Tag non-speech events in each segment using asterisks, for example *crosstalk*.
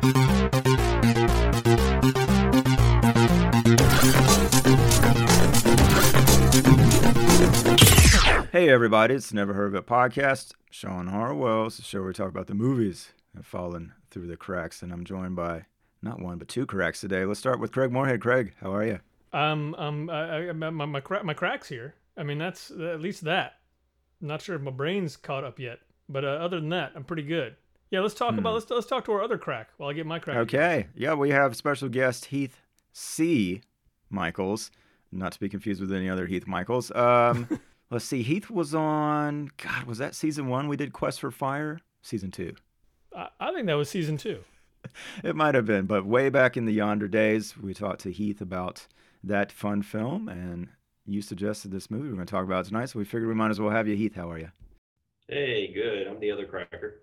Hey everybody, it's Never Heard of It podcast. Sean Harwell. It's the show where we talk about the movies that have fallen through the cracks, and I'm joined by not one but two cracks today. Let's start with Craig Moorhead. Craig, how are you? Um, um, I, I, my my cra- my cracks here. I mean, that's at least that. I'm not sure if my brain's caught up yet, but uh, other than that, I'm pretty good. Yeah, let's talk about let's let's talk to our other crack while I get my crack. Okay. Yeah, we have special guest Heath C. Michaels, not to be confused with any other Heath Michaels. Um, *laughs* let's see. Heath was on. God, was that season one? We did Quest for Fire. Season two. I, I think that was season two. *laughs* It might have been, but way back in the yonder days, we talked to Heath about that fun film, and you suggested this movie we're going to talk about tonight, so we figured we might as well have you. Heath, how are you? Hey, good. I'm the other cracker.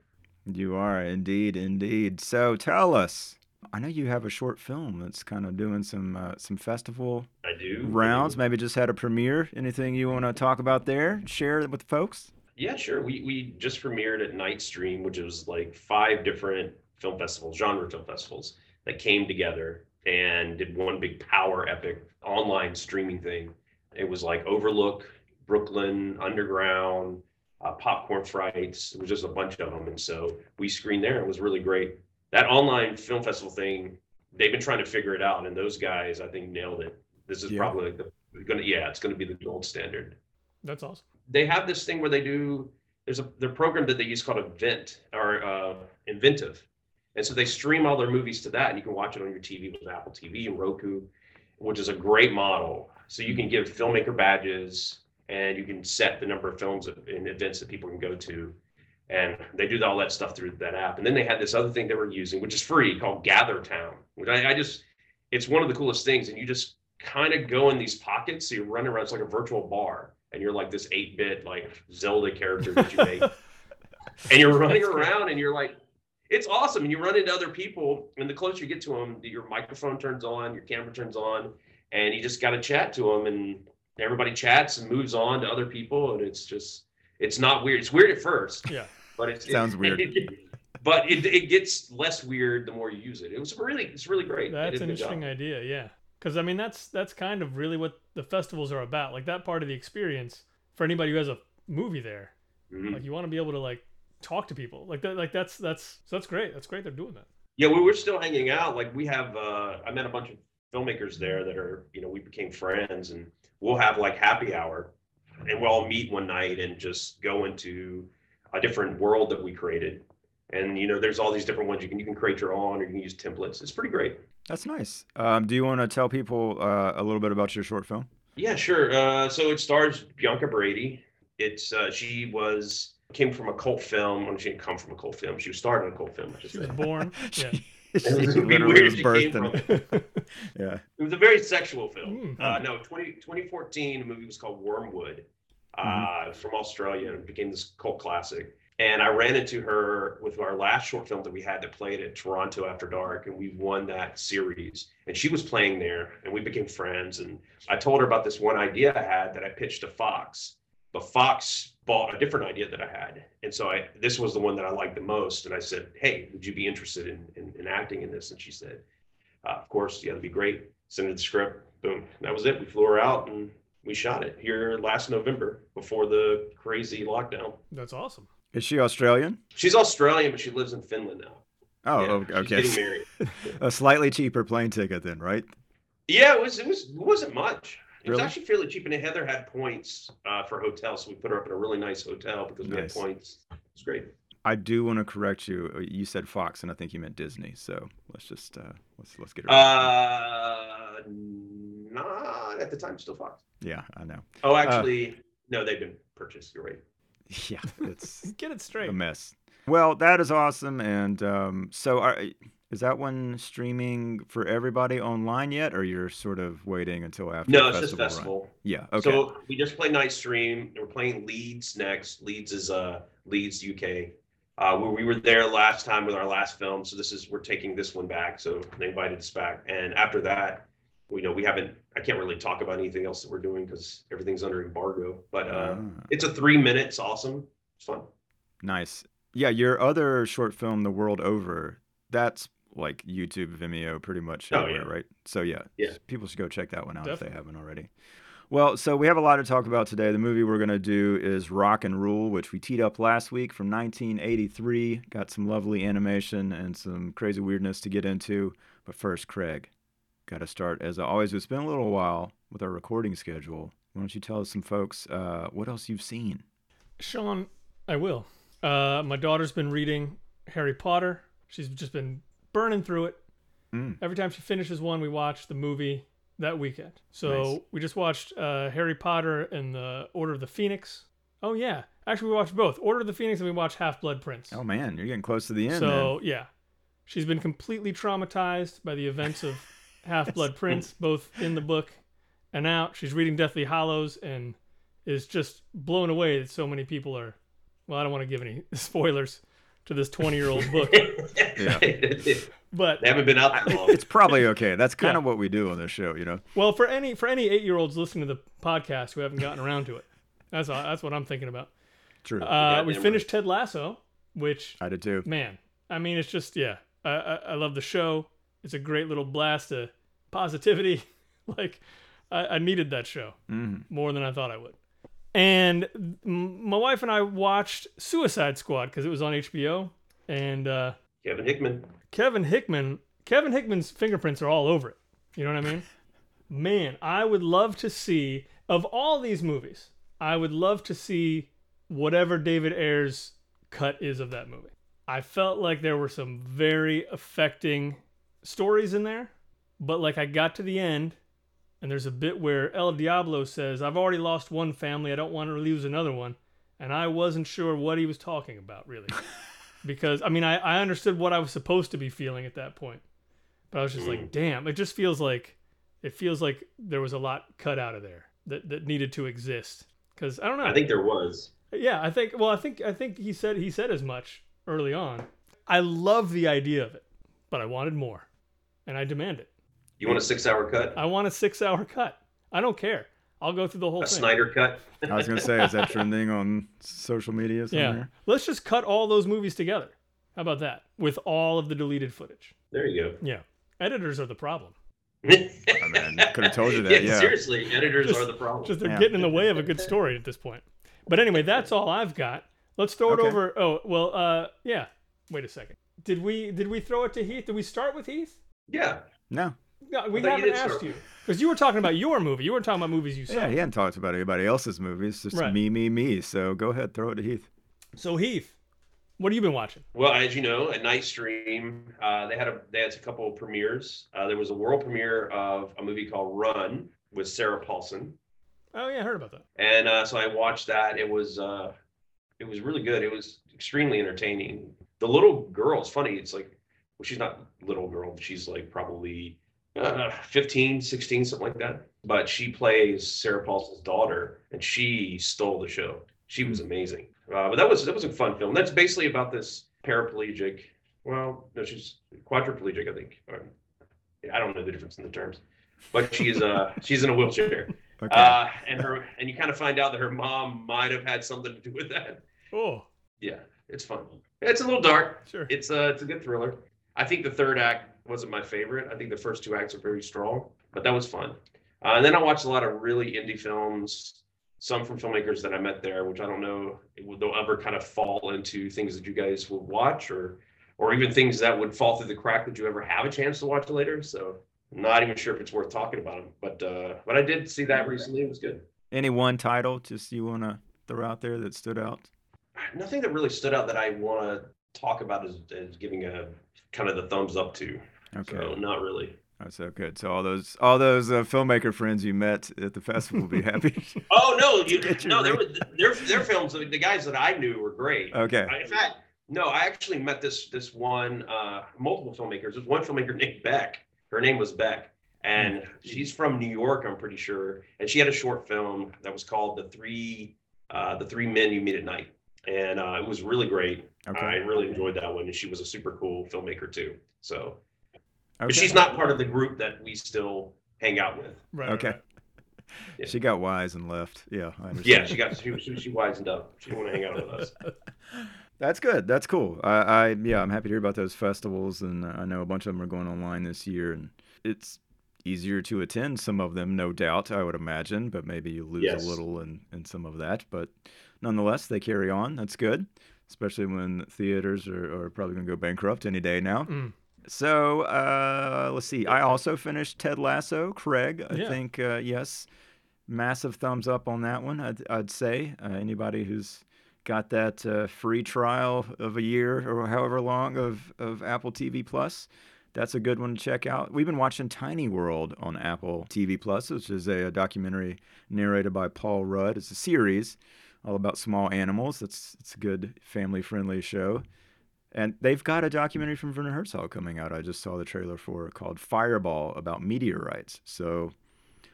You are indeed, indeed. So tell us. I know you have a short film that's kind of doing some uh, some festival I do. I rounds. do. Maybe just had a premiere. Anything you want to talk about there? Share it with folks. Yeah, sure. We we just premiered at Night Stream, which was like five different film festivals, genre film festivals that came together and did one big power epic online streaming thing. It was like Overlook, Brooklyn, Underground, uh, Popcorn Frights. It was just a bunch of them, and so we screened there. It was really great. That online film festival thing, they've been trying to figure it out, and those guys, I think, nailed it. This is Yeah. probably the gonna yeah, it's gonna be the gold standard. That's awesome. they have this thing where they do there's a their program that they use called Event or uh, Eventive, and so they stream all their movies to that, and you can watch it on your TV with Apple TV and Roku, which is a great model. So you can give filmmaker badges, and you can set the number of films and events that people can go to, and they do all that stuff through that app. And then they had this other thing they were using, which is free, called Gather Town, which I, I just it's one of the coolest things, and you just kind of go in these pockets, so you're running around. It's like a virtual bar, and you're like this 8-bit like Zelda character that you make, *laughs* and you're running around, and you're like, it's awesome. And you run into other people, and the closer you get to them, your microphone turns on, your camera turns on, and you just got to chat to them, and everybody chats and moves on to other people, and it's just it's not weird. It's weird at first, Yeah. but it Sounds it- weird. *laughs* but it, it gets less weird the more you use it. It was really it's really great. They That's an good job. interesting idea. Yeah. Because I mean, that's that's kind of really what the festivals are about. Like that part of the experience for anybody who has a movie there. Mhm. Like you want to be able to like talk to people. Like that. Like that's that's so that's great. That's great. They're doing that. Yeah, we were still hanging out. Like we have, uh, I met a bunch of filmmakers there that are, you know, we became friends, and we'll have like happy hour, and we'll all meet one night and just go into a different world that we created. And you know, there's all these different ones you can you can create your own, or you can use templates. It's pretty great. That's nice. Um, do you want to tell people uh, a little bit about your short film? Yeah, sure. Uh, so it stars Bianca Bradey. It's uh, she was came from a cult film. Well, she didn't come from a cult film. She was starred in a cult film. I should She was born. *laughs* Yeah. She It was literally weird was she birthed came from- *laughs* Yeah. It was a very sexual film. Mm. Uh, no, 20, 2014, the movie was called Wyrmwood uh, Mm-hmm. from Australia and it became this cult classic. And I ran into her with our last short film that we had that played at Toronto After Dark, and we won that series. And she was playing there, and we became friends. And I told her about this one idea I had that I pitched to Fox, but Fox bought a different idea that I had. And so I this was the one that I liked the most. And I said, Hey, would you be interested in, in, in acting in this? And she said, uh, Of course, yeah, that'd be great. Send her the script. Boom. That was it. We flew her out and we shot it here last November before the crazy lockdown. That's awesome. Is she Australian? She's Australian, but she lives in Finland now. Oh, Yeah, o- she's okay. Getting married. *laughs* a slightly cheaper plane ticket then, right? Yeah, it was. It was. It wasn't much. It was actually fairly cheap, and Heather had points uh, for hotels, so we put her up in a really nice hotel because we Nice. had points. It's great. I do want to correct you. Uh, You said Fox, and I think you meant Disney. So let's just uh, let's let's get it. right. Uh, not at the time, still Fox. yeah, I know. Oh, actually, no, they've been purchased. You're right. Yeah, *laughs* it's Get it straight. a mess. Well, that is awesome. And um, so, are, is that one streaming for everybody online yet, or you're sort of waiting until after? No, it's just run? festival. Yeah. Okay. So we just played Night Stream. We're playing Leeds next. Leeds is uh Leeds, UK. Uh, where we were there last time with our last film. So this is we're taking this one back. So they invited us back. And after that, we know we haven't. I can't really talk about anything else that we're doing because everything's under embargo. But uh, Ah, it's a three minutes. Awesome. It's fun. nice. Yeah, your other short film, The World Over, that's like YouTube, Vimeo, pretty much Oh, everywhere, yeah. right? So yeah, Yeah. people should go check that one out if they haven't already. Well, so we have a lot to talk about today. The movie we're gonna do is Rock and Rule, which we teed up last week from 1983. Got some lovely animation and some crazy weirdness to get into. But first, Craig, got to start as always. It's been a little while with our recording schedule. Why don't you tell us some folks uh, what else you've seen? Sean, I will. Uh, my daughter's been reading Harry Potter. She's just been burning through it. Mm. Every time she finishes one, we watch the movie that weekend. So Nice. we just watched uh, Harry Potter and the Order of the Phoenix. Oh yeah, actually we watched both Order of the Phoenix and we watched Half Blood Prince. Oh man, you're getting close to the end. so yeah, she's been completely traumatized by the events of *laughs* Half Blood Prince, both in the book and out. She's reading Deathly Hallows and is just blown away that so many people are. Well, I don't want to give any *laughs* spoilers to this 20 year old *laughs* book, Yeah. they haven't been out that long. It's probably okay. That's kind *laughs* Yeah. of what we do on this show, you know. well, for any for any eight year olds listening to the podcast who haven't gotten around to it, that's all, that's what I'm thinking about. True. Uh, we damn finished Ted Lasso, which I did too. man, I mean, it's just yeah, I, I, I love the show. It's a great little blast of positivity. *laughs* like I, I needed that show Mhm. more than I thought I would. And my wife and I watched Suicide Squad because it was on HBO, and uh, Kevin Hickman. Kevin Hickman, Kevin Hickman's fingerprints are all over it. You know what I mean? *laughs* Man, I would love to see of all these movies. I would love to see whatever David Ayer's cut is of that movie. I felt like there were some very affecting stories in there, but like I got to the end and there's a bit where El Diablo says, "I've already lost one family, I don't want to lose another one." And I wasn't sure what he was talking about really *laughs* because I mean I, I understood what I was supposed to be feeling at that point, but I was just like, mm. damn, it just feels like it feels like there was a lot cut out of there that, that needed to exist. Because I don't know. I think there was. yeah, I think well, I think I think he said he said as much early on. I love the idea of it, but I wanted more, and I demand it. You want a six-hour cut? I want a six-hour cut. I don't care. I'll go through the whole thing. A thing. Snyder cut? I was gonna say, is that trending on social media *laughs* yeah, let's just cut all those movies together. How about that? With all of the deleted footage. There you go. Yeah, editors are the problem. go. *laughs* I mean, could have told you that. Yeah. Seriously, editors Just- are the problem. Just they're Yeah. getting in the way of a good story at this point. But anyway, that's all I've got. Let's throw it over. Oh well, uh, yeah. Wait a second. Did we did we throw it to Heath? Did we start with Heath? yeah. No. No, we I thought you haven't did asked start. you because you were talking about your movie. You weren't talking about movies you saw. Yeah, he hadn't talked about anybody else's movies. Just Right. me, me, me. So go ahead, throw it to Heath. So Heath, what have you been watching? Well, as you know, at Night Stream, uh, they had a they had a couple of premieres. Uh, there was a world premiere of a movie called Run with Sarah Paulson, Oh yeah, I heard about that. and uh, so I watched that. It was uh, it was really good. It was extremely entertaining. The little girl, it's funny. It's like, well, she's not little girl. She's like probably uh, 15, 16, something like that. But she plays Sarah Paulson's daughter, and she stole the show. She was amazing. Uh, but that was that was a fun film. That's basically about this paraplegic. Well, no, she's quadriplegic, I think. Or, I don't know the difference in the terms, but she's uh *laughs* she's in a wheelchair. Okay. Uh, and her and you kind of find out that her mom might have had something to do with that. Oh, Yeah, it's fun. It's a little dark. sure. It's uh it's a good thriller. I think the third act wasn't my favorite. I think the first two acts are very strong, but that was fun. Uh, and then I watched a lot of really indie films, some from filmmakers that I met there, which I don't know if they'll ever kind of fall into things that you guys will watch or or even things that would fall through the crack that you ever have a chance to watch later. So I'm not even sure if it's worth talking about them. But uh but I did see that recently. It was good. Any one title just you want to throw out there that stood out? Nothing that really stood out that I want to talk about as, as giving a kind of the thumbs up to. Okay. So not really. That's so good. So all those all those uh, filmmaker friends you met at the festival will be happy. *laughs* Oh no, *laughs* you no, there were their their films. The guys that I knew were great. okay. I- In fact, no, I actually met this this one uh, multiple filmmakers. There's one filmmaker named Beck. Her name was Beck, and she's from New York, I'm pretty sure. And she had a short film that was called "The Three uh, The Three Men You Meet at Night," and uh, it was really great. Okay. I really enjoyed that one, and she was a super cool filmmaker too. So, but she's not part of the group that we still hang out with. Right. Okay. Yeah. She got wise and left. Yeah, I understand. Yeah, she got she she, she wisened up. She didn't want to hang out with us. *laughs* That's good. That's cool. I, I yeah, I'm happy to hear about those festivals, and I know a bunch of them are going online this year, and it's easier to attend some of them, no doubt. I would imagine, but maybe you lose Yes. a little in in some of that. But nonetheless, they carry on. That's good, especially when theaters are, are probably going to go bankrupt any day now. Mm. So uh, let's see. I also finished Ted Lasso. Craig, I Yeah. think uh, yes, massive thumbs up on that one. I'd, I'd say uh, anybody who's got that uh, free trial of a year or however long of of Apple TV Plus. That's a good one to check out. We've been watching Tiny World on Apple TV Plus, which is a, a documentary narrated by Paul Rudd. It's a series all about small animals. It's it's a good family friendly show. And they've got a documentary from Werner Herzog coming out. I just saw the trailer for it called Fireball about meteorites. So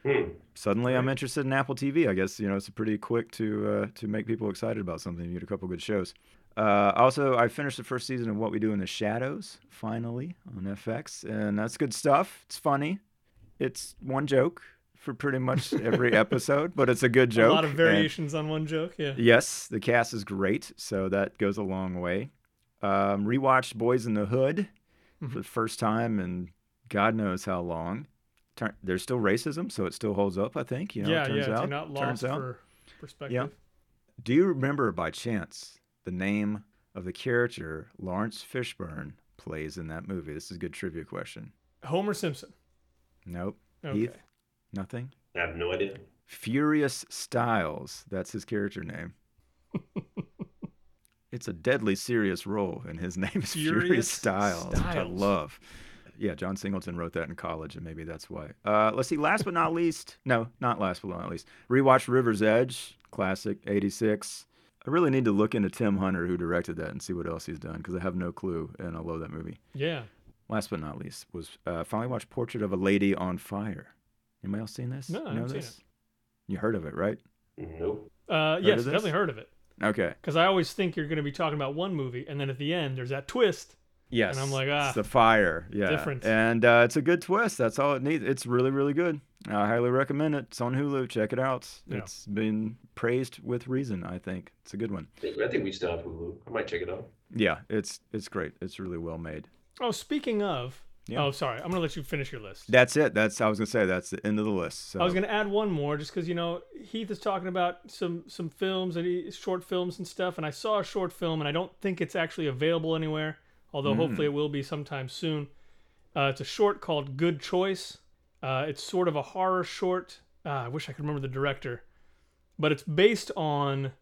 Hmm. suddenly I'm interested in Apple TV. I guess you know it's pretty quick to uh, to make people excited about something. You get a couple good shows. Uh, also, I finished the first season of What We Do in the Shadows finally on FX, and that's good stuff. It's funny. It's one joke for pretty much every *laughs* episode, but it's a good joke. A lot of and- variations on one joke. Yeah. Yes, the cast is great, so that goes a long way. Um, rewatched Boyz n the Hood Mhm. for the first time in God knows how long. Turn, there's still racism, so it still holds up. I think. You know, yeah, it turns yeah. out. You're not turns out. for perspective. Yeah. Do you remember by chance the name of the character Laurence Fishburne plays in that movie? This is a good trivia question. Homer Simpson. Nope. Okay. Heath? Nothing. I have no idea. Furious Styles. That's his character name. *laughs* it's a deadly serious role, and his *laughs* name is Furious, Furious Styles, which I love. Yeah, John Singleton wrote that in college, and maybe that's why. Uh, let's see. Last but not least, no, not last but not least. Rewatch River's Edge, classic, '86. I really need to look into Tim Hunter, who directed that, and see what else he's done, because I have no clue, and I love that movie. Yeah. Last but not least was uh, finally watched Portrait of a Lady on Fire. Anybody else seen this? No, I You haven't know seen this? You heard of it, right? Nope. Uh, yes, this? definitely heard of it. Okay. Because I always think you're going to be talking about one movie, and then at the end, there's that twist. Yes. And I'm like, ah, it's the fire. Yeah. different. And uh, it's a good twist. That's all it needs. It's really, really good. I highly recommend it. It's on Hulu. Check it out. Yeah. It's been praised with reason. I think it's a good one. I think, I think we still have Hulu. I might check it out. Yeah, it's it's great. It's really well made. Oh, speaking of. Yeah. Oh, sorry. I'm going to let you finish your list. That's it. That's I was gonna say. That's the end of the list. So. I was going to add one more just because, you know, Heath is talking about some, some films and he, short films and stuff. And I saw a short film, and I don't think it's actually available anywhere, although Mm. hopefully it will be sometime soon. Uh, it's a short called Good Choice. Uh, it's sort of a horror short. Uh, I wish I could remember the director, but it's based on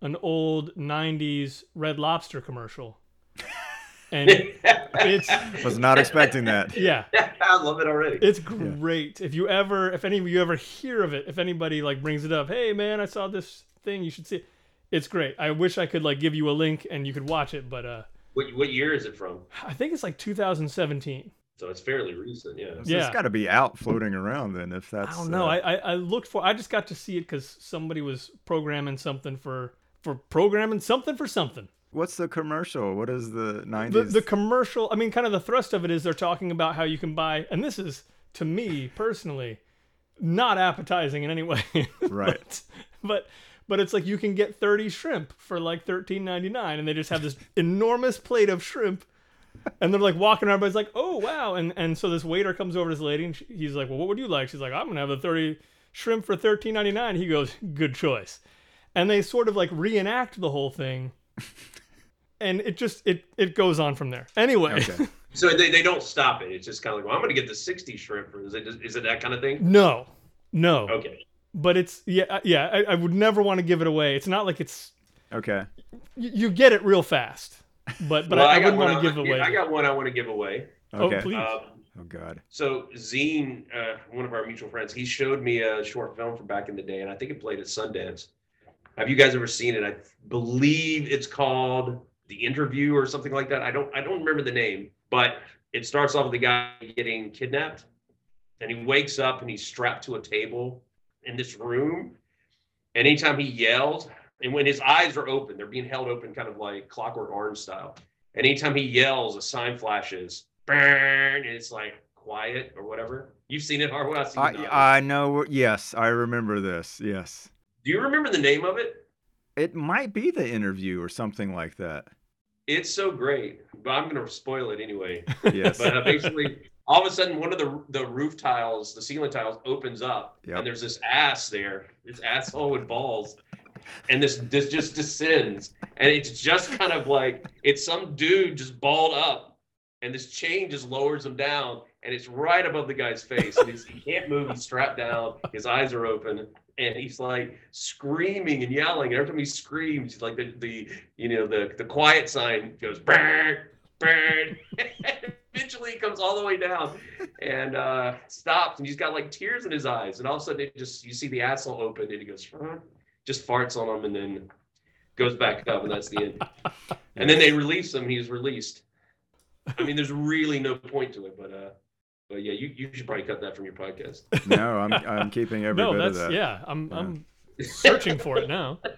an old 90s Red Lobster commercial. And *laughs* it's, was not expecting that. yeah, I love it already. it's great. If you ever, if any of you ever hear of it, if anybody like brings it up, hey man, I saw this thing, you should see it. It's great. I wish I could like give you a link and you could watch it, but uh, what, what year is it from? I think it's like 2017. So it's fairly recent. Yeah. So Yeah. It's got to be out floating around then. If that's. I don't know. uh, I, I I looked for. I just got to see it because somebody was programming something for for programming something for something. What's the commercial? What is the The nineties? the commercial. I mean, kind of the thrust of it is they're talking about how you can buy, and this is to me personally not appetizing in any way. *laughs* Right. but, but but it's like you can get 30 shrimp for like 13.99 and they just have this enormous plate of shrimp and they're like walking around everybody's like oh wow and and so this waiter comes over to this lady and she, he's like well what would you like she's like i'm gonna have the 30 shrimp for 13.99 he goes good choice and they sort of like reenact the whole thing and it just it it goes on from there anyway Okay. *laughs* So they, they don't stop it. It's just kind of like, well, I'm going to get the 60 shrimp. Is it is it that kind of thing? no no Okay. but it's yeah uh, yeah I, I would never want to give it away it's not like it's Okay. you, you get it real fast but but Well, I, I, got wouldn't want to give I- away I got one I want to give away. Okay. oh please Um, Oh God. So Zine, uh, one of our mutual friends, he showed me a short film from back in the day, and I think it played at Sundance. Have you guys ever seen it? I believe it's called The Interview or something like that. I don't I don't remember the name, but it starts off with the guy getting kidnapped, and he wakes up and he's strapped to a table in this room. And anytime he yells, and when his eyes are open, they're being held open, kind of like Clockwork Orange style. And anytime he yells, a sign flashes, burn, and it's like quiet or whatever. You've seen it, Harwood. I've it. I I know. Yes, I remember this. Yes. Do you remember the name of it? It might be the interview or something like that. It's so great, but I'm gonna spoil it anyway. *laughs* Yes. But uh, basically, all of a sudden, one of the the roof tiles, the ceiling tiles, opens up, Yep. and there's this ass there, this asshole with balls, and this this just descends, and it's just kind of like it's some dude just balled up, and this chain just lowers him down, and it's right above the guy's face, and he's, he can't move, he's strapped down, his eyes are open, and he's like screaming and yelling. And every time he screams, like the the you know the the quiet sign goes burn burn. *laughs* Eventually, it comes all the way down and uh, stops, and he's got like tears in his eyes, and all of a sudden, it just you see the asshole open, and he goes "Huh?" just farts on him, and then goes back up, and that's the end. And then they release him. He's released. I mean, there's really no point to it, but uh, but yeah, you, you should probably cut that from your podcast. *laughs* no, I'm I'm keeping every no, bit of that's that. yeah. I'm Yeah. I'm searching for it now. *laughs*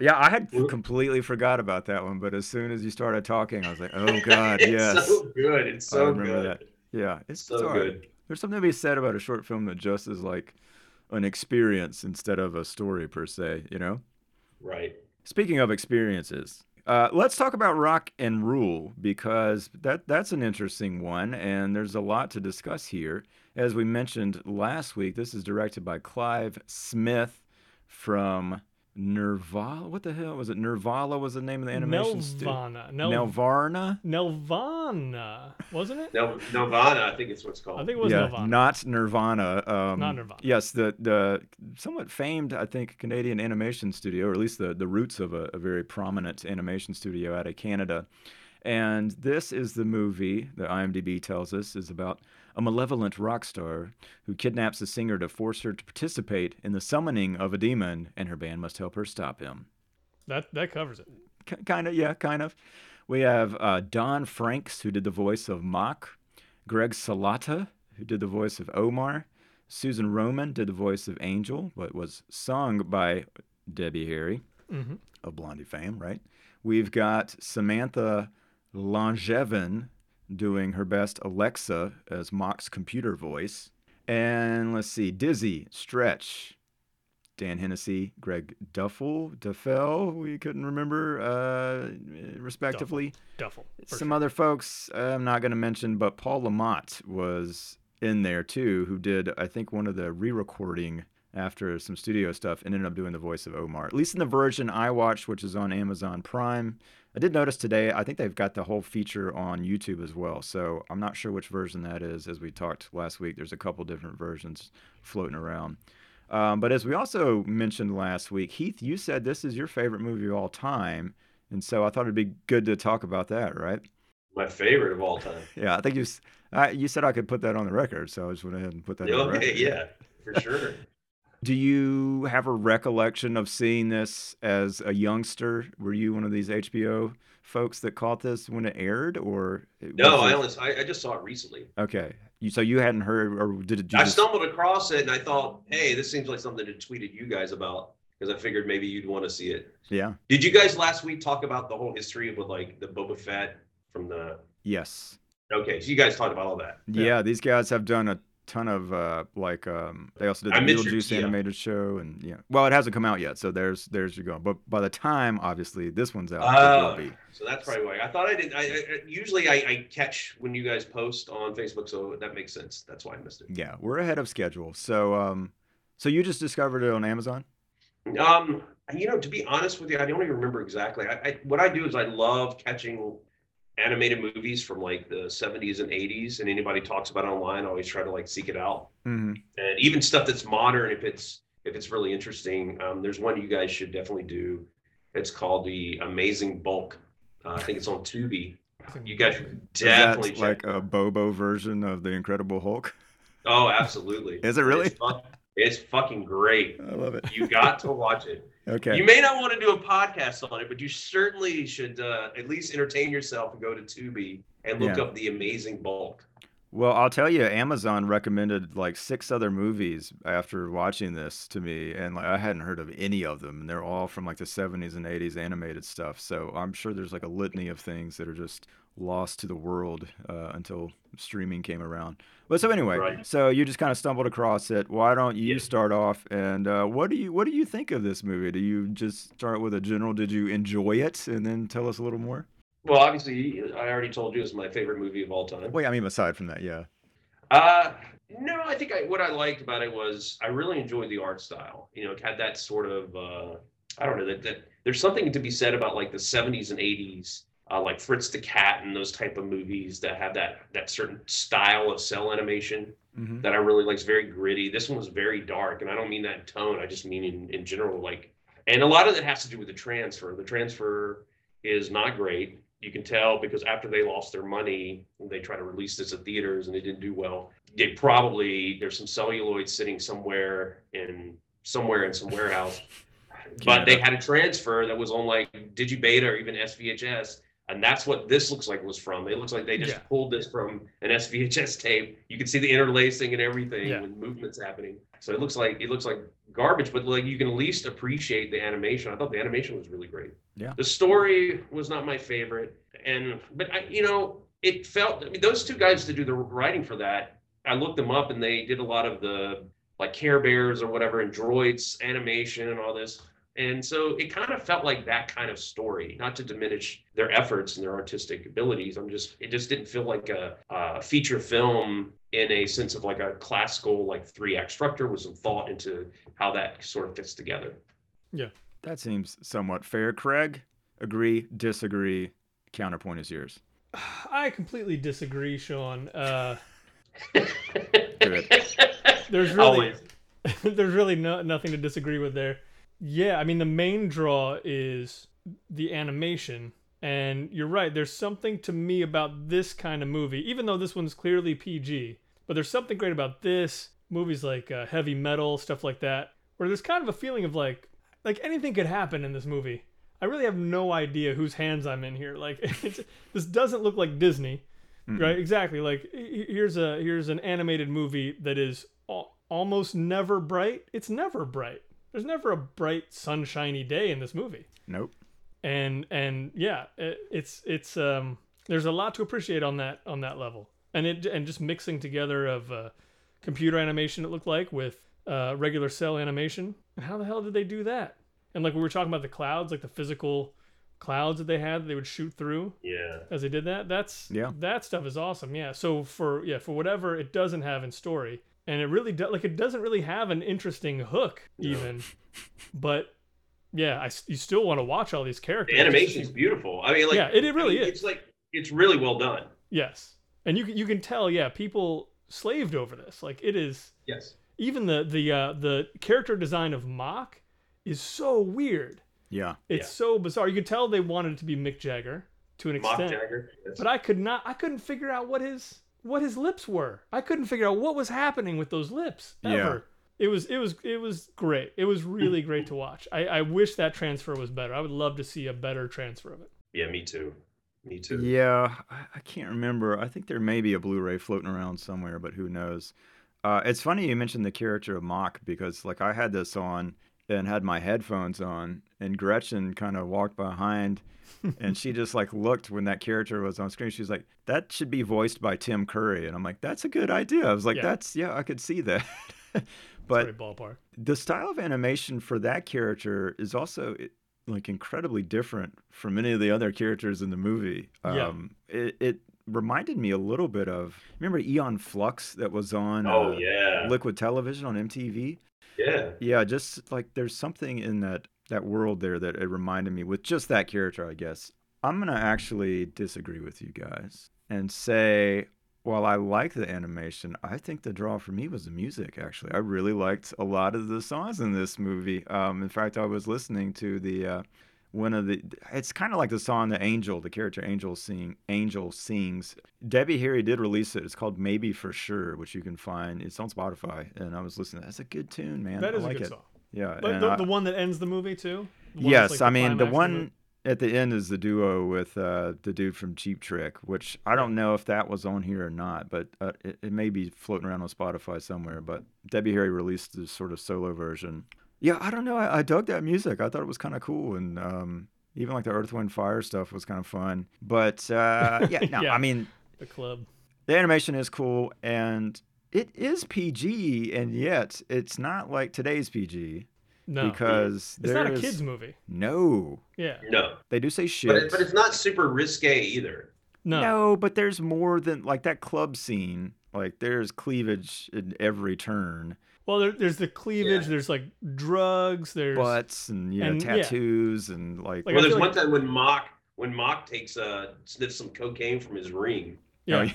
Yeah, I had completely forgot about that one, but as soon as you started talking, I was like, "Oh *laughs* God, it's yes, so good. It's I remember good. that. yeah." It's So it's good. There's something to be said about a short film that just is like an experience instead of a story per se. You know. Right. Speaking of experiences, uh, let's talk about Rock and Rule because that that's an interesting one, and there's a lot to discuss here. As we mentioned last week, this is directed by Clive Smith from Nirvala. What the hell was it? Nirvala was the name of the animation studio. Nelvana. Nel- Nelvarna. Nelvana, wasn't it? No, Nirvana, I think it's what's called. I think it was yeah, Nelvana. not Nirvana. Um, Not Nirvana. Yes, the the somewhat famed, I think, Canadian animation studio, or at least the the roots of a, a very prominent animation studio out of Canada. And this is the movie that IMDb tells us is about a malevolent rock star who kidnaps a singer to force her to participate in the summoning of a demon, and her band must help her stop him. That that covers it. K- kind of, yeah, kind of. We have uh, Don Franks, who did the voice of Mock, Greg Salata, who did the voice of Omar, Susan Roman did the voice of Angel, but was sung by Debbie Harry hmm of Blondie fame, right? We've got Samantha Langevin doing her best Alexa as Mock's computer voice. And let's see, Dizzy, Stretch, Dan Hennessy, Greg Duffell, Duffell, we couldn't remember, uh, respectively. Duffell. for Some sure. other folks I'm not going to mention, but Paul Le Mat was in there too, who did, I think, one of the re recording after some studio stuff and ended up doing the voice of Omar. At least in the version I watched, which is on Amazon Prime. I did notice today, I think they've got the whole feature on YouTube as well. So I'm not sure which version that is. As we talked last week, there's a couple different versions floating around. Um, but as we also mentioned last week, Heath, you said this is your favorite movie of all time. And so I thought it'd be good to talk about that, right? My favorite of all time. *laughs* Yeah, I think you I, you said I could put that on the record, so I just went ahead and put that on the record. Okay, yeah, for sure. Do you have a recollection of seeing this as a youngster? Were you one of these HBO folks that caught this when it aired, or No, I only I, I just saw it recently. okay. You, so you hadn't heard, or did it? I just, stumbled across it and I thought, hey, this seems like something to tweeted you guys about because I figured maybe you'd want to see it. yeah. Did you guys last week talk about the whole history of like the Boba Fett from the? Yes. Okay, so you guys talked about all that. Yeah. Yeah. These guys have done a ton of uh, like um, they also did the Beetlejuice yeah. animated show, and yeah. Well, it hasn't come out yet, so there's there's your going. But by the time, obviously, this one's out, it Oh, will be. so that's probably why. I thought I didn't. I, I I- usually I, I catch when you guys post on Facebook, so that makes sense. That's why I missed it. Yeah, we're ahead of schedule. So, um, so you just discovered it on Amazon? Um, you know, to be honest with you, I don't even remember exactly. I, I what I do is I love catching animated movies from like the 70s and 80s, and anybody talks about online. I always try to like seek it out, Mm-hmm. and even stuff that's modern, if it's if it's really interesting. Um, there's one you guys should definitely do. It's called the Amazing Bulk. Uh, I think it's on Tubi. You guys should definitely check. like a Bobo version of the Incredible Hulk? Oh, absolutely. *laughs* Is it really? It's, it's fucking great. I love it. You got to watch it. *laughs* Okay. You may not want to do a podcast on it, but you certainly should uh, at least entertain yourself and go to Tubi and look Yeah. up the amazing bulk. Well, I'll tell you, Amazon recommended like six other movies after watching this to me, and like I hadn't heard of any of them, and they're all from like the 70s and 80s animated stuff. So I'm sure there's like a litany of things that are just lost to the world uh, until streaming came around. But so anyway, Right. so you just kind of stumbled across it. Why don't you Yeah. start off? And uh, what do you what do you think of this movie? Do you just start with a general? Did you enjoy it, and then tell us a little more? Well, obviously, I already told you it's my favorite movie of all time. Wait, I mean, aside from that, yeah. Uh, no, I think I, what I liked about it was I really enjoyed the art style. You know, it had that sort of uh, I don't know that, that there's something to be said about like the 70s and 80s, uh, like Fritz the Cat and those type of movies that have that that certain style of cell animation Mm-hmm. that I really like. It's very gritty. This one was very dark, and I don't mean that in tone. I just mean in, in general, like, and a lot of it has to do with the transfer. The transfer is not great. You can tell because after they lost their money, they tried to release this at theaters and it didn't do well. They probably there's some celluloid sitting somewhere in somewhere in some warehouse, *laughs* but they had a transfer that was on like Digibeta or even SVHS. And that's what this looks like was from. It looks like they just Yeah. pulled this from an SVHS tape. You can see the interlacing and everything Yeah. and movements happening. So it looks like it looks like garbage, but like you can at least appreciate the animation. I thought the animation was really great. Yeah. The story was not my favorite, and but I, you know, it felt. I mean, those two guys to do the writing for that, I looked them up, and they did a lot of the like Care Bears or whatever, and droids animation and all this. And so it kind of felt like that kind of story, not to diminish their efforts and their artistic abilities. I'm just, it just didn't feel like a, a feature film in a sense of like a classical, like three act structure with some thought into how that sort of fits together. Yeah. That seems somewhat fair. Craig, agree, disagree. Counterpoint is yours. *sighs* I completely disagree, Sean. Uh, *laughs* there's really Always. *laughs* there's really no, nothing to disagree with there. Yeah, I mean the main draw is the animation, and you're right. There's something to me about this kind of movie, even though this one's clearly PG. But there's something great about this movies like uh, heavy metal stuff like that, where there's kind of a feeling of like like anything could happen in this movie. I really have no idea whose hands I'm in here. Like *laughs* it's, this doesn't look like Disney, right? Exactly. Like here's a here's an animated movie that is al- almost never bright. It's never bright. There's never a bright sunshiny day in this movie. Nope. And and yeah, it, it's it's um there's a lot to appreciate on that on that level. And it and just mixing together of uh, computer animation it looked like with uh, regular cell animation. And how the hell did they do that? And like we were talking about the clouds, like the physical clouds that they had that they would shoot through Yeah. as they did that. That's Yeah. that stuff is awesome. Yeah. So for yeah for whatever it doesn't have in story, and it really do, like it doesn't really have an interesting hook even, but yeah, I, you still want to watch all these characters. The animation is beautiful. I mean, like, Yeah, it- it really I mean, is. It's like, it's really well done. Yes, and you can you can tell yeah people slaved over this. Like it is Yes. even the the uh, the character design of Mock is so weird. Yeah. It's Yeah. so bizarre. You could tell they wanted it to be Mick Jagger to an Mock extent. Jagger. Yes. but I could not. I couldn't figure out what his what his lips were. I couldn't figure out what was happening with those lips Yeah. It was it was it was great. It was really great to watch. I, I wish that transfer was better. I would love to see a better transfer of it. yeah, me too. Me too. Yeah, I, I can't remember. I think there may be a Blu-ray floating around somewhere, but who knows? Uh, it's funny you mentioned the character of Mock because, like, I had this on and had my headphones on, and Gretchen kind of walked behind, and she just like looked when that character was on screen. She's like, "That should be voiced by Tim Curry," and I'm like, "That's a good idea." I was like, Yeah. "That's yeah, I could see that." *laughs* But but ballpark. the style of animation for that character is also like incredibly different from many of the other characters in the movie. Yeah. Um, it, it reminded me a little bit of remember Aeon Flux that was on Oh uh, yeah. Liquid Television on MTV. Yeah. Yeah, just like there's something in that that world there that it reminded me with just that character, I guess. I'm gonna actually disagree with you guys and say while I like the animation, I think the draw for me was the music. Actually, I really liked a lot of the songs in this movie. Um, in fact, I was listening to the uh, one of the. It's kind of like the song that Angel, the character Angel, sing Angel sings. Debbie Harry did release it. It's called Maybe for Sure, which you can find. It's on Spotify, and I was listening. That's a good tune, man. That is I like a good it. song. Yeah, But and the, I- the one that ends the movie too. Yes, like I mean the one at the end is the duo with uh, the dude from Cheap Trick, which I don't know if that was on here or not, but uh, it, it may be floating around on Spotify somewhere. But Debbie Harry released this sort of solo version. Yeah, I don't know. I, I dug that music. I thought it was kind of cool, and um, even like the Earth, Wind, Fire stuff was kind of fun. But uh, yeah, *laughs* no, Yeah. I mean The club. the animation is cool, and it is PG, and yet it's not like today's PG No, because it's not a there's- kids movie. No, Yeah, No, they do say shit. but it, but it's not super risque either. no, No, but there's more than like that club scene. Like there's cleavage in every turn, Well, there, there's the cleavage. Yeah. There's like drugs. There's butts and you know and, yeah. tattoos and like, Like, well, there's feel one like- time when Mock when Mock takes uh sniffs some cocaine from his ring. yeah, Oh, yeah.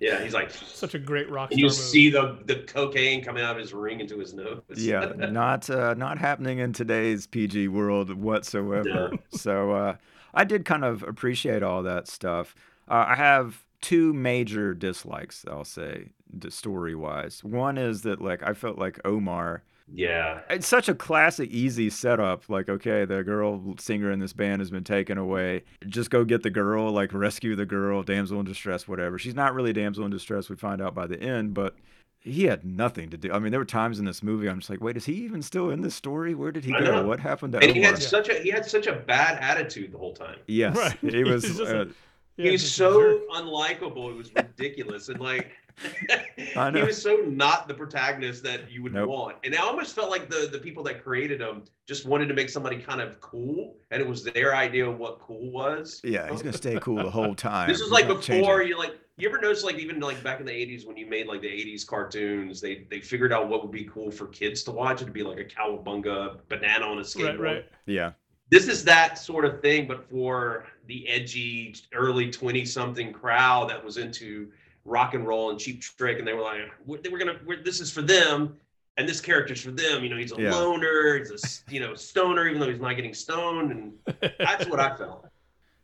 Yeah, he's like, such a great rock star you movie. see the the cocaine coming out of his ring into his nose. *laughs* yeah, not uh, not happening in today's PG world whatsoever. No. So uh, I did kind of appreciate all that stuff. Uh, I have two major dislikes, I'll say, story wise. One is that like I felt like Omar yeah. it's such a classic easy setup like okay the girl singer in this band has been taken away just go get the girl like rescue the girl damsel in distress whatever she's not really damsel in distress we find out by the end but he had nothing to do i mean there were times in this movie i'm just like wait is he even still in this story where did he I go know. what happened to And he Omar? had such a he had such a bad attitude the whole time. yes Right. he *laughs* was He's just uh, like- Yeah, he was so unlikable. It was ridiculous, and like I he was so not the protagonist that you would Nope. want. And I almost felt like the the people that created him just wanted to make somebody kind of cool, and it was their idea of what cool was. yeah he's gonna stay cool the whole time This is like before you like you ever notice like even like back in the 80s when you made like the 80s cartoons they they figured out what would be cool for kids to watch it'd be like a cowabunga banana on a skateboard Right, right. yeah this is that sort of thing, but for the edgy early 20 something crowd that was into rock and roll and cheap trick. And they were like, we're, we're going to, this is for them. And this character's for them. You know, he's a Yeah. loner, he's a you know, stoner, even though he's not getting stoned. And *laughs* that's what I felt.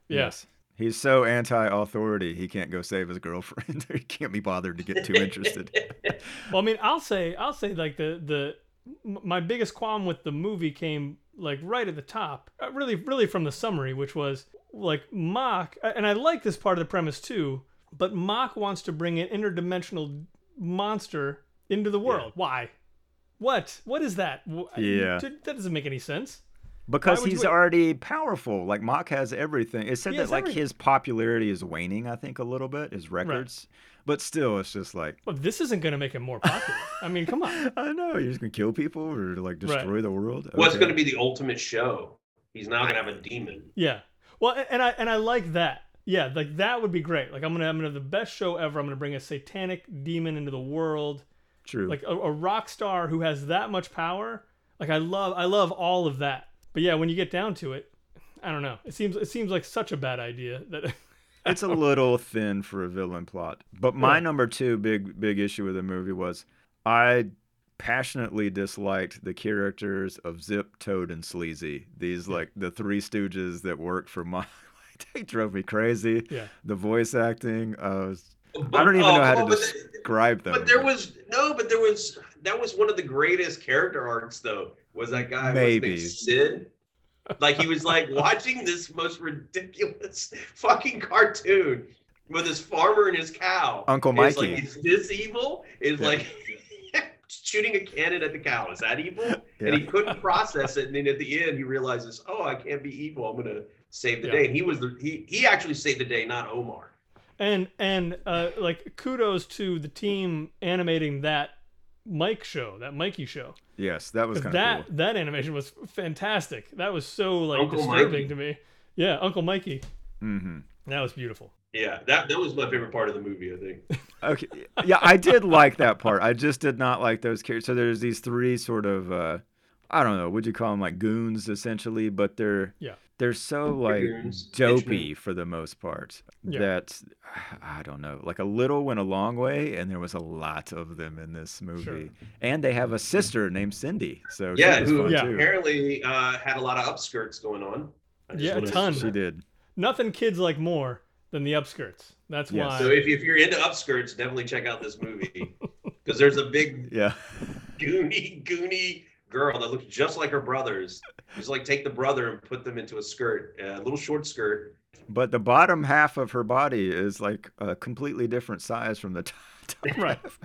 Yes. He's so anti-authority, he can't go save his girlfriend. *laughs* he can't be bothered to get too interested. *laughs* Well, I mean, I'll say, I'll say, like the the my biggest qualm with the movie came like right at the top, uh, really, really from the summary, which was like Mock, and I like this part of the premise too. But Mock wants to bring an interdimensional monster into the world. Why? What? What is that? Yeah. That doesn't make any sense. Because would you he's already powerful. Like Mock has everything. It said He that like everything. his popularity is waning, I think, a little bit, his records. But still, it's just like Well, this isn't going to make him more popular. *laughs* I mean, come on. I know you're just gonna kill people or like Right. destroy the world. What's Okay. going to be the ultimate show? He's now going to have a demon. Yeah. Well, and I and I like that. Yeah, like that would be great. Like I'm gonna I'm gonna have the best show ever. I'm gonna bring a satanic demon into the world. true? Like a, a rock star who has that much power. Like I love I love all of that. But yeah, when you get down to it, I don't know. It seems it seems like such a bad idea that *laughs* it's a little thin for a villain plot. But my Right. number two big big issue with the movie was I passionately disliked the characters of Zip, Toad, and Sleazy. These like the three stooges that work for my *laughs* *laughs* they drove me crazy. yeah. The voice acting, uh, I don't even oh, know how to oh, but- describe them. But there was no, but there was that was one of the greatest character arcs though. Was that guy what's his name, Maybe. Sid? Like he was like watching this most ridiculous *laughs* fucking cartoon with his farmer and his cow. Uncle And it's Mikey. like, is this evil? Is Yeah. like *laughs* shooting a cannon at the cow. Is that evil? Yeah. And he couldn't process it. And then at the end, he realizes, oh, I can't be evil. I'm gonna save the Yeah. day. And he was the he he actually saved the day, not Omar. And and uh, like kudos to the team animating that Mike show, that Mikey show. yes, that was kind of that cool. that animation was fantastic. That was so like Uncle disturbing Mikey. to me. Yeah, Uncle Mikey. Mm-hmm. That was beautiful. Yeah, that that was my favorite part of the movie. I think. *laughs* Okay, yeah, I did like that part. I just did not like those characters. So there's these three sort of, uh, I don't know, would you call them like goons essentially? But they're Yeah. They're so like dopey for the most part Yeah. that *sighs* I don't know. Like a little went a long way, and there was a lot of them in this movie. Sure. And they have a sister named Cindy, so Yeah, who Yeah. apparently uh, had a lot of upskirts going on. Yeah, a ton. She did. Nothing kids like more than the upskirts. That's Yes. why. So if, if you're into upskirts, definitely check out this movie *laughs* because there's a big Yeah. goony goony girl that looks just like her brothers Just like take the brother and put them into a skirt, a little short skirt. But the bottom half of her body is like a completely different size from the top. *laughs* top Right. half.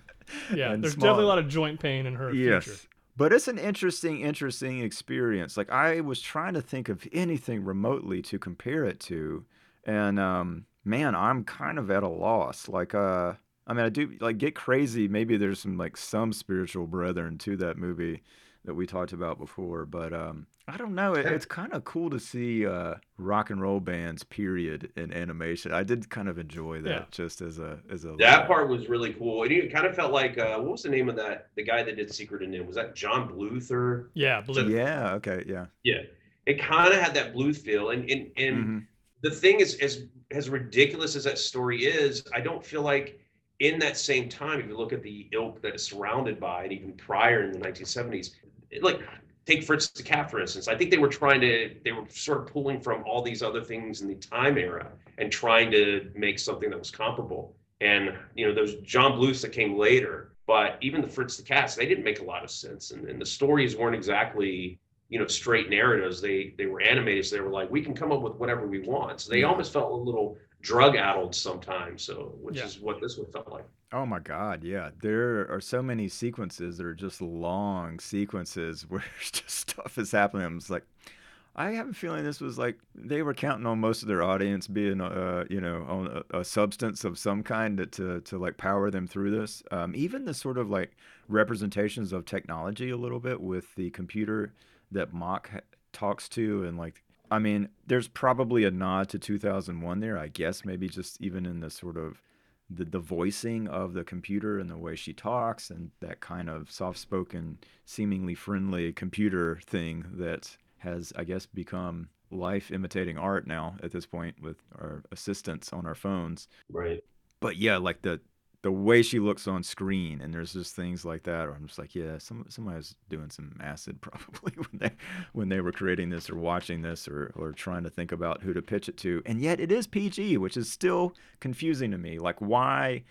Yeah, And there's definitely a lot of joint pain in her Yes. future. But it's an interesting, interesting experience. Like I was trying to think of anything remotely to compare it to, and um, man, I'm kind of at a loss. Like, uh, I mean, I do like get crazy. Maybe there's some like some spiritual brethren to that movie that we talked about before, but um, I don't know. It, it's kind of cool to see uh, rock and roll bands, period, in animation. I did kind of enjoy that Yeah. just as a as a That part was really cool. And it kind of felt like uh, what was the name of that? The guy that did Secret of NIMH was that John Bluth or Yeah, blue. Yeah. Okay. Yeah. yeah? It kind of had that Bluth feel. And and and Mhm. the thing is, as as ridiculous as that story is, I don't feel like in that same time, if you look at the ilk that is surrounded by, and even prior in the 1970s, it, like take Fritz the Cat for instance. I think they were trying to, they were sort of pulling from all these other things in the time era and trying to make something that was comparable. And you know, those Don Bluths that came later, but even the Fritz the Cats, they didn't make a lot of sense, and, and the stories weren't exactly you know straight narratives they they were animated so they were like we can come up with whatever we want so they Yeah. almost felt a little drug addled sometimes so which Yeah. is what this one felt like Oh my God, yeah. There are so many sequences that are just long sequences *laughs* where just stuff is happening. I'm like, I have a feeling this was like they were counting on most of their audience being, uh, you know, on a, a substance of some kind to, to to like power them through this. Um, even the sort of like representations of technology a little bit with the computer that Mok talks to and like I mean, there's probably a nod to 2001 there, I guess, maybe just even in the sort of the, the voicing of the computer and the way she talks and that kind of soft-spoken, seemingly friendly computer thing that has, I guess, become life imitating art now at this point with our assistants on our phones. right But yeah, like the the way she looks on screen and there's just things like that or I'm just like, yeah, some somebody was doing some acid *laughs* probably when they when they were creating this or watching this or or trying to think about who to pitch it to. And yet it is PG, which is still confusing to me. Like why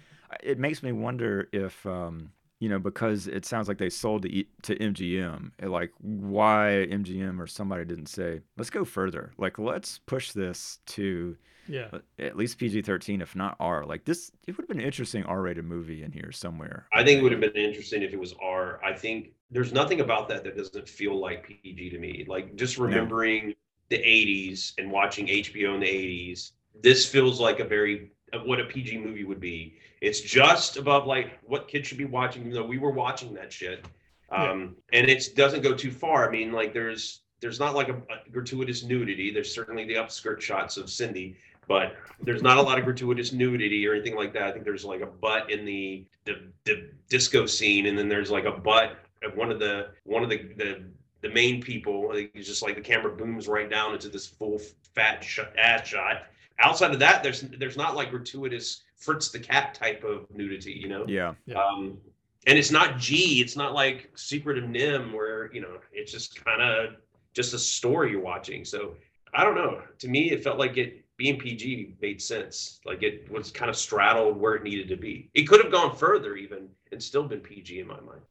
it makes me wonder if um you know, because it sounds like they sold to, to MGM. eh, Like, why MGM or somebody didn't say, let's go further. Like, let's push this to Yeah. at least PG 13, if not R. Like, this, it would have been an interesting R rated movie in here somewhere. i think it would have been interesting if it was r i think there's nothing about that that doesn't feel like pg to me like just remembering the 80s and watching hbo in the 80s this feels like a very what a pg movie would be it's just above like what kids should be watching even though we were watching that shit Yeah. um and it doesn't go too far i mean like there's there's not like a, a gratuitous nudity there's certainly the upskirt shots of cindy but there's not a lot of gratuitous nudity or anything like that. I think there's like a butt in the the, the disco scene and then there's like a butt of one of the one of the the the main people. Like, it's just like the camera booms right down into this full fat sh- ass shot. Outside of that there's there's not like gratuitous fritz the cat type of nudity you know? Yeah. Yeah. um and it's not g it's not like secret of NIMH where you know it's just kind of just a story you're watching. So i don't know. To me it felt like it being pg made sense like it was kind of straddled where it needed to be it could have gone further even and still been pg in my mind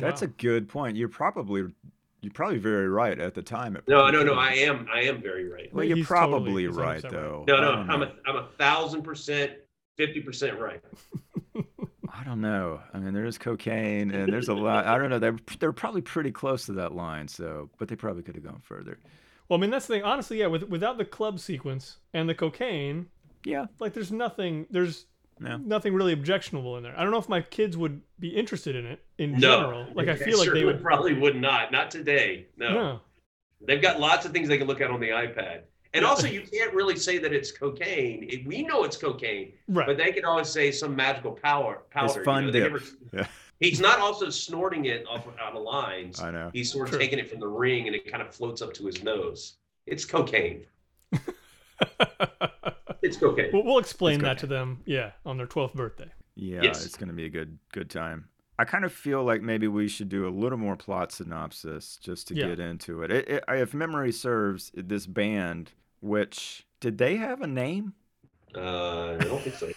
That's a good point. You're probably, you're probably very right at the time. No no no i am i am very right Well, you're He's probably he's 100% right, right. though. no no i'm know. a, I'm a thousand percent 50% right *laughs* I don't know. I mean, there is cocaine, and there's a lot. I don't know. They're they're probably pretty close to that line. So, but they probably could have gone further. Well, I mean, that's the thing. Honestly, yeah, with, without the club sequence and the cocaine, Yeah. like, there's nothing, there's No. nothing really objectionable in there. I don't know if my kids would be interested in it in no general. Like, I *laughs* feel like they would. probably would not not today no. No. They've got lots of things they can look at on the iPad. And also, *laughs* you can't really say that it's cocaine. We know it's cocaine, Right. but they could always say some magical power. powder. It's you fun know, they dip. never- Yeah. He's not also snorting it off out of lines. I know. He's sort of True. taking it from the ring, and it kind of floats up to his nose. It's cocaine. *laughs* It's cocaine. we'll, we'll explain It's that good. to them, yeah, on their 12th birthday. Yeah, Yes. it's going to be a good good time. I kind of feel like maybe we should do a little more plot synopsis just to Yeah. get into it. It, it. If memory serves, this band, which did they have a name? Uh, I don't think so.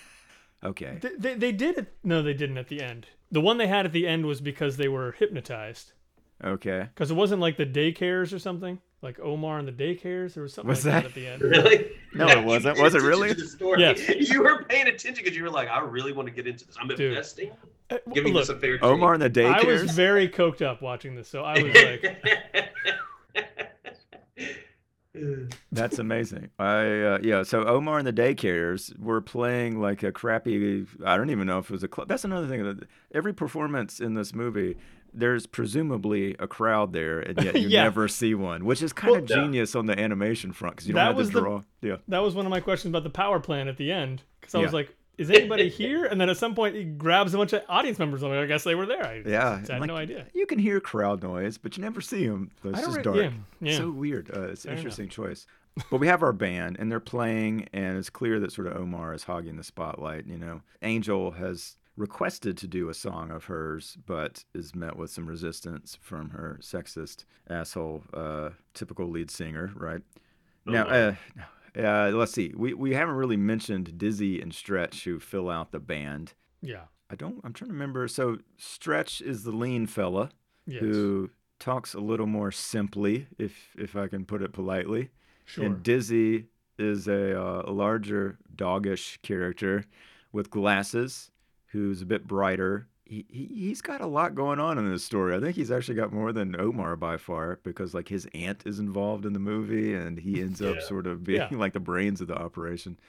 Okay. They, they, they did it. No, they didn't at the end. The one they had at the end was because they were hypnotized. Okay. Because it wasn't like the daycares or something. like Omar and the daycares. There was something Was like that? that- at the end. Really? No, Yeah, it wasn't. Was it really? to the story. Yes. *laughs* You were paying attention because you were like, I really want to get into this. I'm Dude. investing. Uh, Give me look, this a fair Omar and the daycares. I was daycares. very coked up watching this, so I was *laughs* like, treat. That's amazing. I uh, yeah. So Omar and the daycares were playing like a crappy. I don't even know if it was a club. That's another thing. that Every performance in this movie, there's presumably a crowd there, and yet you *laughs* Yeah. never see one, which is kind Well, of Yeah. genius on the animation front because you don't have to the- draw. Yeah. that was one of my questions about the power plant at the end because I was like, is anybody here? And then at some point he grabs a bunch of audience members. I'm like, I guess they were there. I Yeah, I had like- no idea. You can hear crowd noise, but you never see them. It's just re- dark. yeah, yeah. So weird. Uh, it's an Fair interesting choice. But we have our band, and they're playing, and it's clear that sort of Omar is hogging the spotlight. You know, Angel has requested to do a song of hers, but is met with some resistance from her sexist asshole, uh, typical lead singer, right? Now, uh, uh, let's see. We we haven't really mentioned Dizzy and Stretch, who fill out the band. Yeah. I don't. I'm trying to remember. So Stretch is the lean fella Yes. who talks a little more simply, if if I can put it politely. sure. And Dizzy is a, uh, a larger doggish character with glasses, who's a bit brighter. He, he he's got a lot going on in this story. I think he's actually got more than Omar by far because like his aunt is involved in the movie and he *laughs* ends up sort of being Yeah. like the brains of the operation.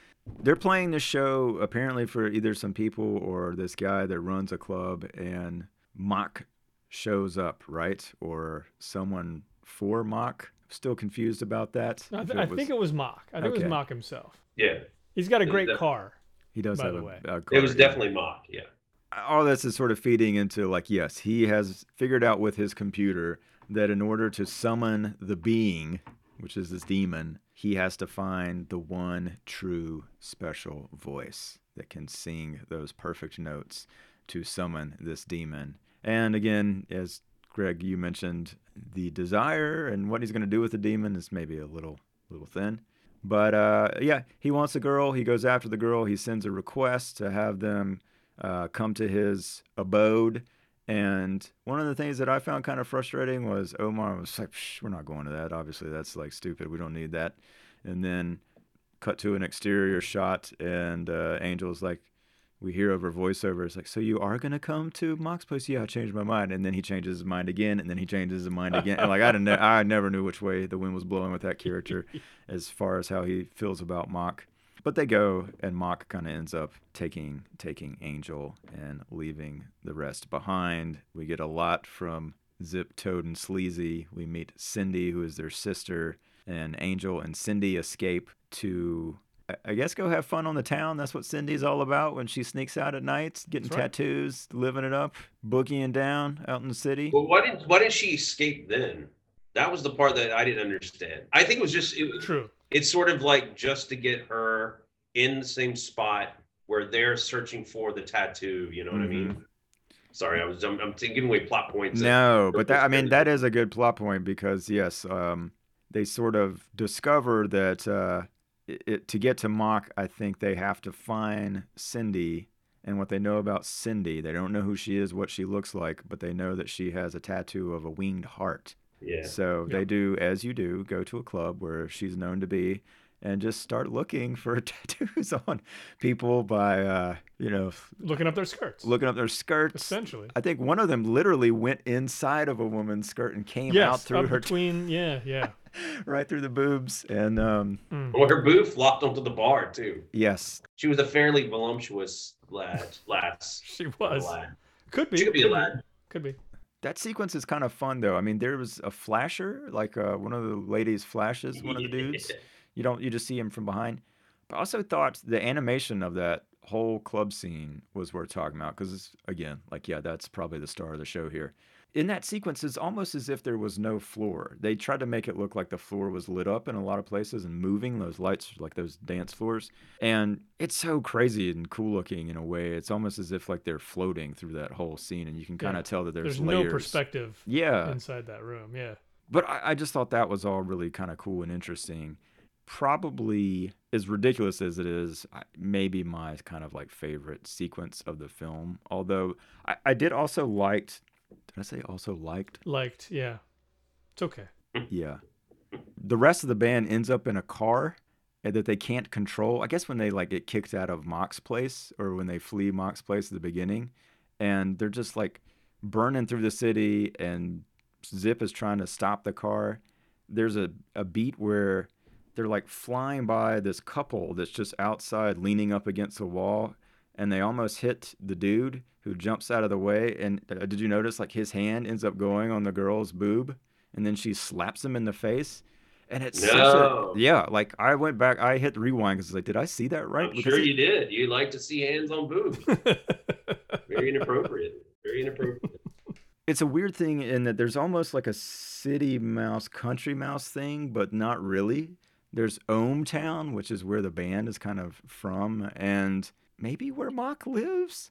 They're playing this show apparently for either some people or this guy that runs a club and Mok shows up, right? Or someone for Mok. Still confused about that. I, th- it I was- think it was Mok. I think it was Mok himself. yeah, He's got a It- great that- car. he does by have the a, way. a it was yeah. definitely mock. Yeah. All this is sort of feeding into like yes he has figured out with his computer that in order to summon the being which is this demon he has to find the one true special voice that can sing those perfect notes to summon this demon. And again as greg you mentioned the desire and what he's going to do with the demon is maybe a little little thin. But uh, yeah he wants a girl he goes after the girl he sends a request to have them uh, come to his abode. And one of the things that I found kind of frustrating was Omar was like, Psh, "We're not going to that. Obviously, that's like stupid. We don't need that." And then cut to an exterior shot, and uh, Angel's like, we hear over voiceover, it's like, "So you are gonna come to Mok's place?" Yeah, I changed my mind, and then he changes his mind again, and then he changes his mind again. And like I didn't, know, I never knew which way the wind was blowing with that character, *laughs* as far as how he feels about Mok. But they go, and Mok kind of ends up taking taking Angel and leaving the rest behind. We get a lot from Zip, Toad, and Sleazy. We meet Cindy, who is their sister, and Angel and Cindy escape to, I- I guess, go have fun on the town. That's what Cindy's all about when she sneaks out at night, getting right. tattoos, living it up, boogieing down out in the city. Well, why didn't why didn't she escape then? That was the part that I didn't understand. I think it was just it, was, True. It's sort of like just to get her in the same spot where they're searching for the tattoo. You know what I mean? Sorry, I was I'm, I'm giving away plot points. No, but that I mean that is a good plot point because yes, um, they sort of discover that uh, it, it, to get to Mok, I think they have to find Cindy. And what they know about Cindy, they don't know who she is, what she looks like, but they know that she has a tattoo of a winged heart. Yeah. So they do as you do, go to a club where she's known to be, and just start looking for *laughs* tattoos on people by, uh, you know, Looking up their skirts. looking up their skirts, essentially. I think one of them literally went inside of a woman's skirt and came Yes, out through up her between. Yeah, yeah. *laughs* right through the boobs. And um, Mm. Well, her booth flopped onto the bar too. yes, She was a fairly voluptuous lad. Lass. *laughs* She was. Lad. Could be. She could be a lad. Could be. That sequence is kind of fun though. I mean, there was a flasher, like uh, one of the ladies flashes one of the dudes. *laughs* You don't, you just see him from behind. But I also thought the animation of that whole club scene was worth talking about because again, like yeah, that's probably the star of the show here. In that sequence, it's almost as if there was no floor. They tried to make it look like the floor was lit up in a lot of places and moving those lights, like those dance floors. And it's so crazy and cool looking in a way. It's almost as if like they're floating through that whole scene, and you can kind Yeah. of tell that there's, There's, layers. no perspective Yeah, inside that room. Yeah. but I, I just thought that was all really kind of cool and interesting. Probably as ridiculous as it is, maybe my kind of like favorite sequence of the film. Although I, I did also liked. Did I say also liked? Liked. Yeah. It's okay. Yeah. the rest of the band ends up in a car eh, that they can't control. I guess when they like get kicked out of Mok's place or when they flee Mok's place at the beginning, and they're just like burning through the city, and Zip is trying to stop the car. There's a, a beat where they're like flying by this couple that's just outside leaning up against a wall, and they almost hit the dude who jumps out of the way. And uh, did you notice like his hand ends up going on the girl's boob, and then she slaps him in the face? And it's No. a yeah. Like I went back, I hit rewind because like, did I see that right? I'm sure it- you did. You like to see hands on boobs. *laughs* Very inappropriate. Very inappropriate. it's a weird thing in that there's almost like a city mouse, country mouse thing, but not really. There's Ohm Town, which is where the band is kind of from, and maybe where Mok lives.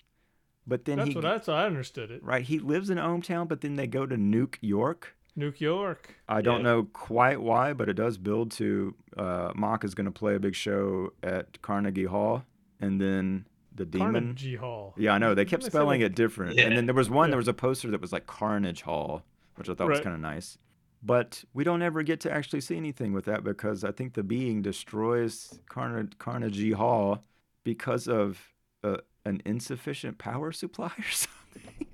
But then that's he what that's how I understood it. right, he lives in Hometown, but then they go to Nuke York. Nuke York. I don't Yeah. know quite why, but it does build to uh, Mok is going to play a big show at Carnegie Hall, and then the demon. Carnegie Hall. Yeah, I know. They kept spelling it different. Yeah. And then there was one, Yeah. there was a poster that was like Carnage Hall, which I thought was kind of nice. But we don't ever get to actually see anything with that because I think the being destroys Carna- Carnegie Hall because of uh, an insufficient power supply or *laughs* something.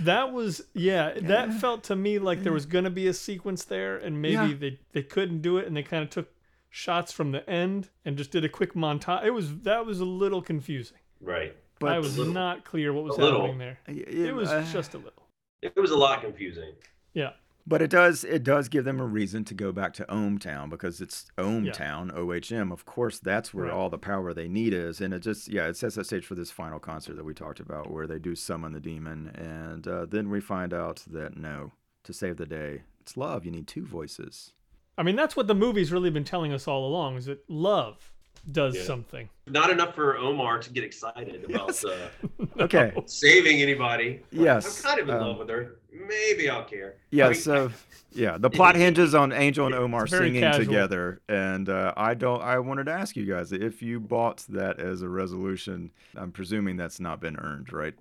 That was yeah, That felt to me like there was gonna be a sequence there, and maybe Yeah. they they couldn't do it, and they kind of took shots from the end and just did a quick montage. It was that was a little confusing. Right. But I was little- not clear what was a little. happening there. it, It was uh, just a little. It was a lot confusing. Yeah. But it does it does give them a reason to go back to Ohm Town because it's Ohm Yeah. Town, OHM. Of course, that's where Right. all the power they need is, and it just yeah, it sets that stage for this final concert that we talked about, where they do summon the demon, and uh, then we find out that no, to save the day, it's love. You need two voices. I mean, that's what the movie's really been telling us all along: is that love does Yeah. something. Not enough for Omar to get excited *laughs* about Yes. uh, *laughs* Okay. saving anybody. Yes, I'm kind of in um, love with her. Maybe I'll care. Yeah, I mean, so *laughs* yeah, the plot hinges on Angel and Omar singing casual. together, and uh, I don't. I wanted to ask you guys if you bought that as a resolution. I'm presuming that's not been earned, right?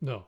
No.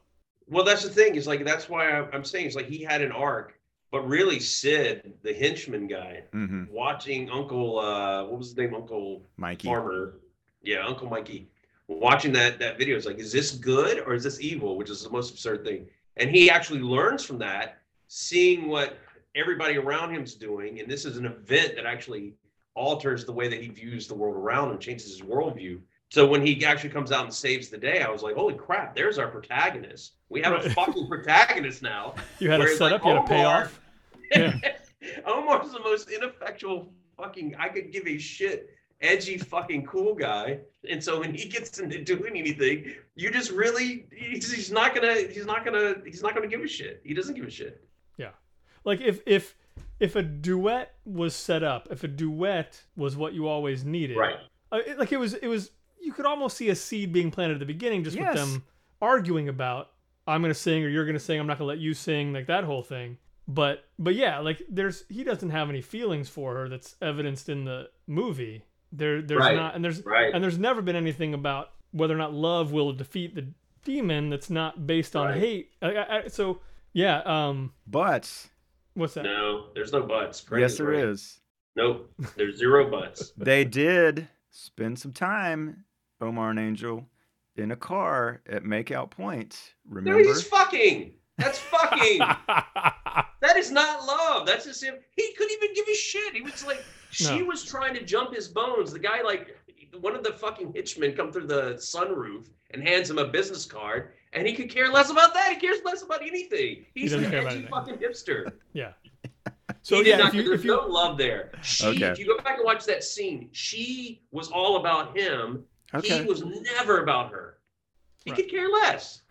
Well, that's the thing. Is like that's why I'm I'm saying it's like he had an arc, but really Sid, the henchman guy, Mm-hmm. watching Uncle uh, what was his name, Uncle Mikey. Farmer, yeah, Uncle Mikey, watching that that video is like, is this good or is this evil? Which is the most absurd thing. And he actually learns from that, seeing what everybody around him's doing, and this is an event that actually alters the way that he views the world around him, changes his worldview. So when he actually comes out and saves the day, I was like, holy crap, there's our protagonist. We have a fucking protagonist now. You had to Whereas, set like, up. You had to pay Omar- off. *laughs* Yeah. Omar's the most ineffectual fucking I could give a shit edgy fucking cool guy. And so when he gets into doing anything, you just really he's, he's not gonna he's not gonna he's not gonna give a shit. He doesn't give a shit. Yeah. Like if if if a duet was set up, if a duet was what you always needed, right? Uh, like it was it was you could almost see a seed being planted at the beginning just Yes. with them arguing about I'm gonna sing or you're gonna sing, I'm not gonna let you sing, like that whole thing. But but yeah, like there's he doesn't have any feelings for her that's evidenced in the movie. There there's Right. not and there's Right. and there's never been anything about whether or not love will defeat the demon that's not based on Right. hate. I, I, I- so yeah, um But what's that? No, there's no buts. Frank yes, there right. is. Nope. There's zero buts. They did spend some time, Omar and Angel, in a car at Makeout Point. No, Remember? he's fucking. That's fucking. *laughs* That is not love. That's just him. He couldn't even give a shit. He was like, she No. was trying to jump his bones. The guy, like, one of the fucking hitchmen come through the sunroof and hands him a business card, and he could care less about that. He cares less about anything. He's doesn't an care edgy anything. fucking hipster. *laughs* yeah. So So he did yeah, not, if you there's if you no love there. She, Okay. if you go back and watch that scene, she was all about him. Okay. He was never about her. He Right. could care less.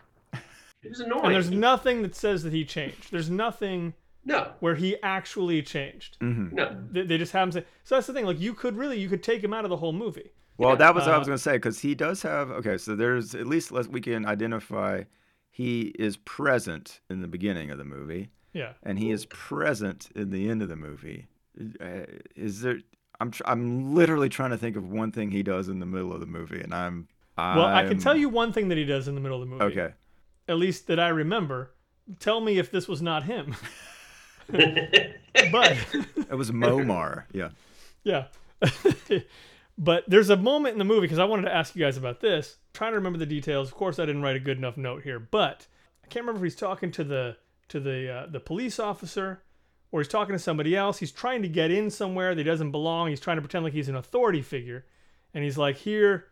He was annoying. and there's nothing that says that he changed. There's nothing no, where he actually changed. hmm no. They, they just haven't said. So that's the thing. Like you could really you could take him out of the whole movie. Well, Yeah. that was what I Uh, was going to say because he does have. Okay, so there's at least let we can identify he is present in the beginning of the movie Yeah. and he is present in the end of the movie. Uh, is there? I'm tr- I'm literally trying to think of one thing he does in the middle of the movie, and I'm. Well, I can tell you one thing that he does in the middle of the movie. Okay. At least that I remember. Tell me if this was not him. *laughs* but It was Momar. Yeah. yeah. *laughs* but there's a moment in the movie because I wanted to ask you guys about this. trying to remember the details. Of course, I didn't write a good enough note here, but I can't remember if he's talking to the to the uh, the police officer or he's talking to somebody else. He's trying to get in somewhere that he doesn't belong. He's trying to pretend like he's an authority figure, and he's like, "Here,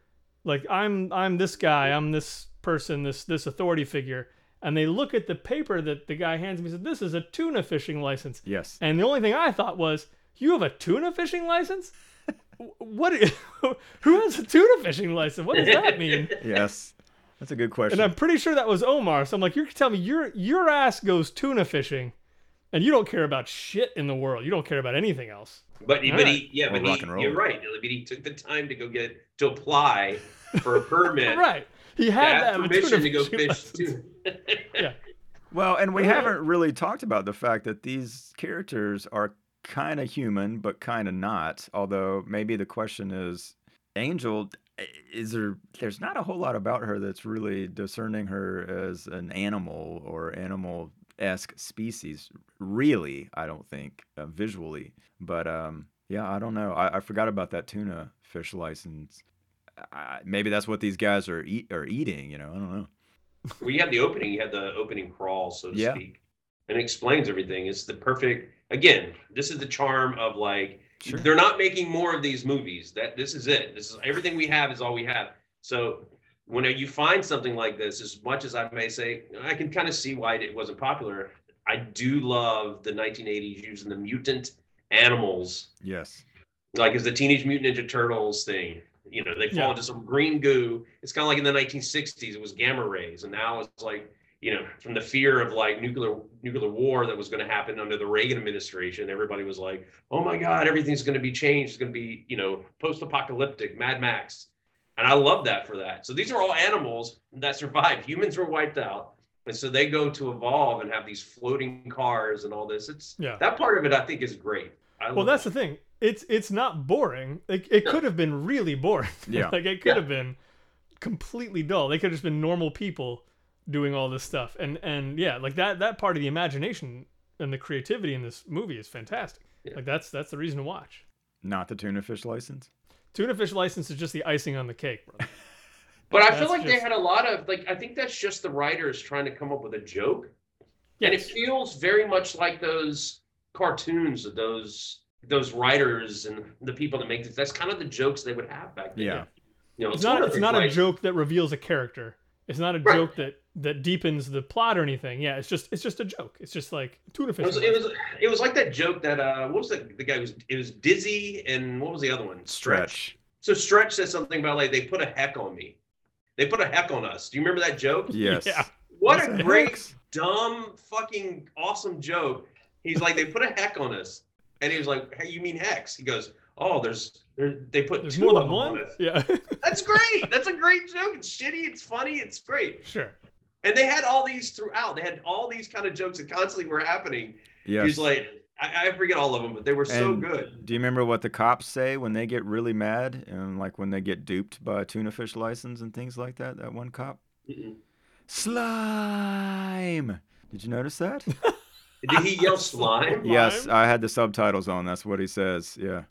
like I'm I'm this guy. I'm this person. This this authority figure." And they look at the paper that the guy hands me. Said, "This is a tuna fishing license." Yes. And the only thing I thought was, "You have a tuna fishing license? *laughs* what? *laughs* Who has a tuna fishing license? What does that mean?" *laughs* Yes. That's a good question. And I'm pretty sure that was Omar. So I'm like, you're telling me your your ass goes tuna fishing, and you don't care about shit in the world. You don't care about anything else. But he, but right. he, yeah, Or but he, you're right. But he took the time to go get to apply for a *laughs* permit. Right? He had to have have permission to go *laughs* fish license. too. *laughs* Yeah. Well, and we Right. haven't really talked about the fact that these characters are kind of human, but kind of not. Although maybe the question is, Angel, is there? There's not a whole lot about her that's really discerning her as an animal or animal esque species. Really, I don't think uh, visually. But um, yeah, I don't know. I, I forgot about that tuna fish license. I, maybe that's what these guys are eat are eating. You know, I don't know. well, you had the opening. You had the opening crawl, so to Yeah. speak, and it explains everything. It's the perfect. Again, this is the charm of like Sure. they're not making more of these movies. That this is it. This is everything we have is all we have. So when you find something like this, as much as I may say, I can kind of see why it wasn't popular. I do love the 1980s using the mutant animals, Yes. like as the Teenage Mutant Ninja Turtles thing. You know, they fall Yeah. into some green goo. It's kind of like in the 1960s, it was gamma rays, and now it's like you know, from the fear of like nuclear nuclear war that was going to happen under the Reagan administration, everybody was like, "Oh my God, everything's going to be changed. It's going to be you know post-apocalyptic, Mad Max," and I love that for that. So these are all animals that survived. Humans were wiped out, and so they go to evolve and have these floating cars and all this. It's Yeah. that part of it I think is great. I Well, that's that. the thing. It's it's not boring. Like it No. could have been really boring. *laughs* Yeah. like it could Yeah. have been completely dull. They could have just been normal people doing all this stuff. And and yeah, like that that part of the imagination and the creativity in this movie is fantastic. Yeah. Like that's that's the reason to watch. Not the tuna fish license. Tuna fish license is just the icing on the cake, bro. *laughs* But I feel like they had a lot of like I think that's just the writers trying to come up with a joke. And it feels very much like those cartoons of those those writers and the people that make this. That's kind of the jokes they would have back then. Yeah. You know, It's not it's not a joke that reveals a character. It's not a Right. joke that that deepens the plot or anything. Yeah, it's just it's just a joke. It's just like tuna It was, it was it was like that joke that uh what was the the guy was it was Dizzy and what was the other one? Stretch. So Stretch said something about like they put a heck on me. They put a heck on us. Do you remember that joke? Yes. Yeah. What What's a great, hex? dumb, fucking awesome joke. He's like, they put a heck on us. And he was like, hey, you mean hex? He goes, oh, there's, there, they put There's two more of than them on one. us. Yeah, That's great. That's a great joke. It's shitty. It's funny. It's great. sure. And they had all these throughout. They had all these kind of jokes that constantly were happening. Yes. He's like, I, I forget all of them, but they were so And good. Do you remember what the cops say when they get really mad and like when they get duped by a tuna fish license and things like that? That one cop? Mm-mm. Slime. Did you notice that? *laughs* Did he yell *laughs* slime? yes, I had the subtitles on. That's what he says. Yeah.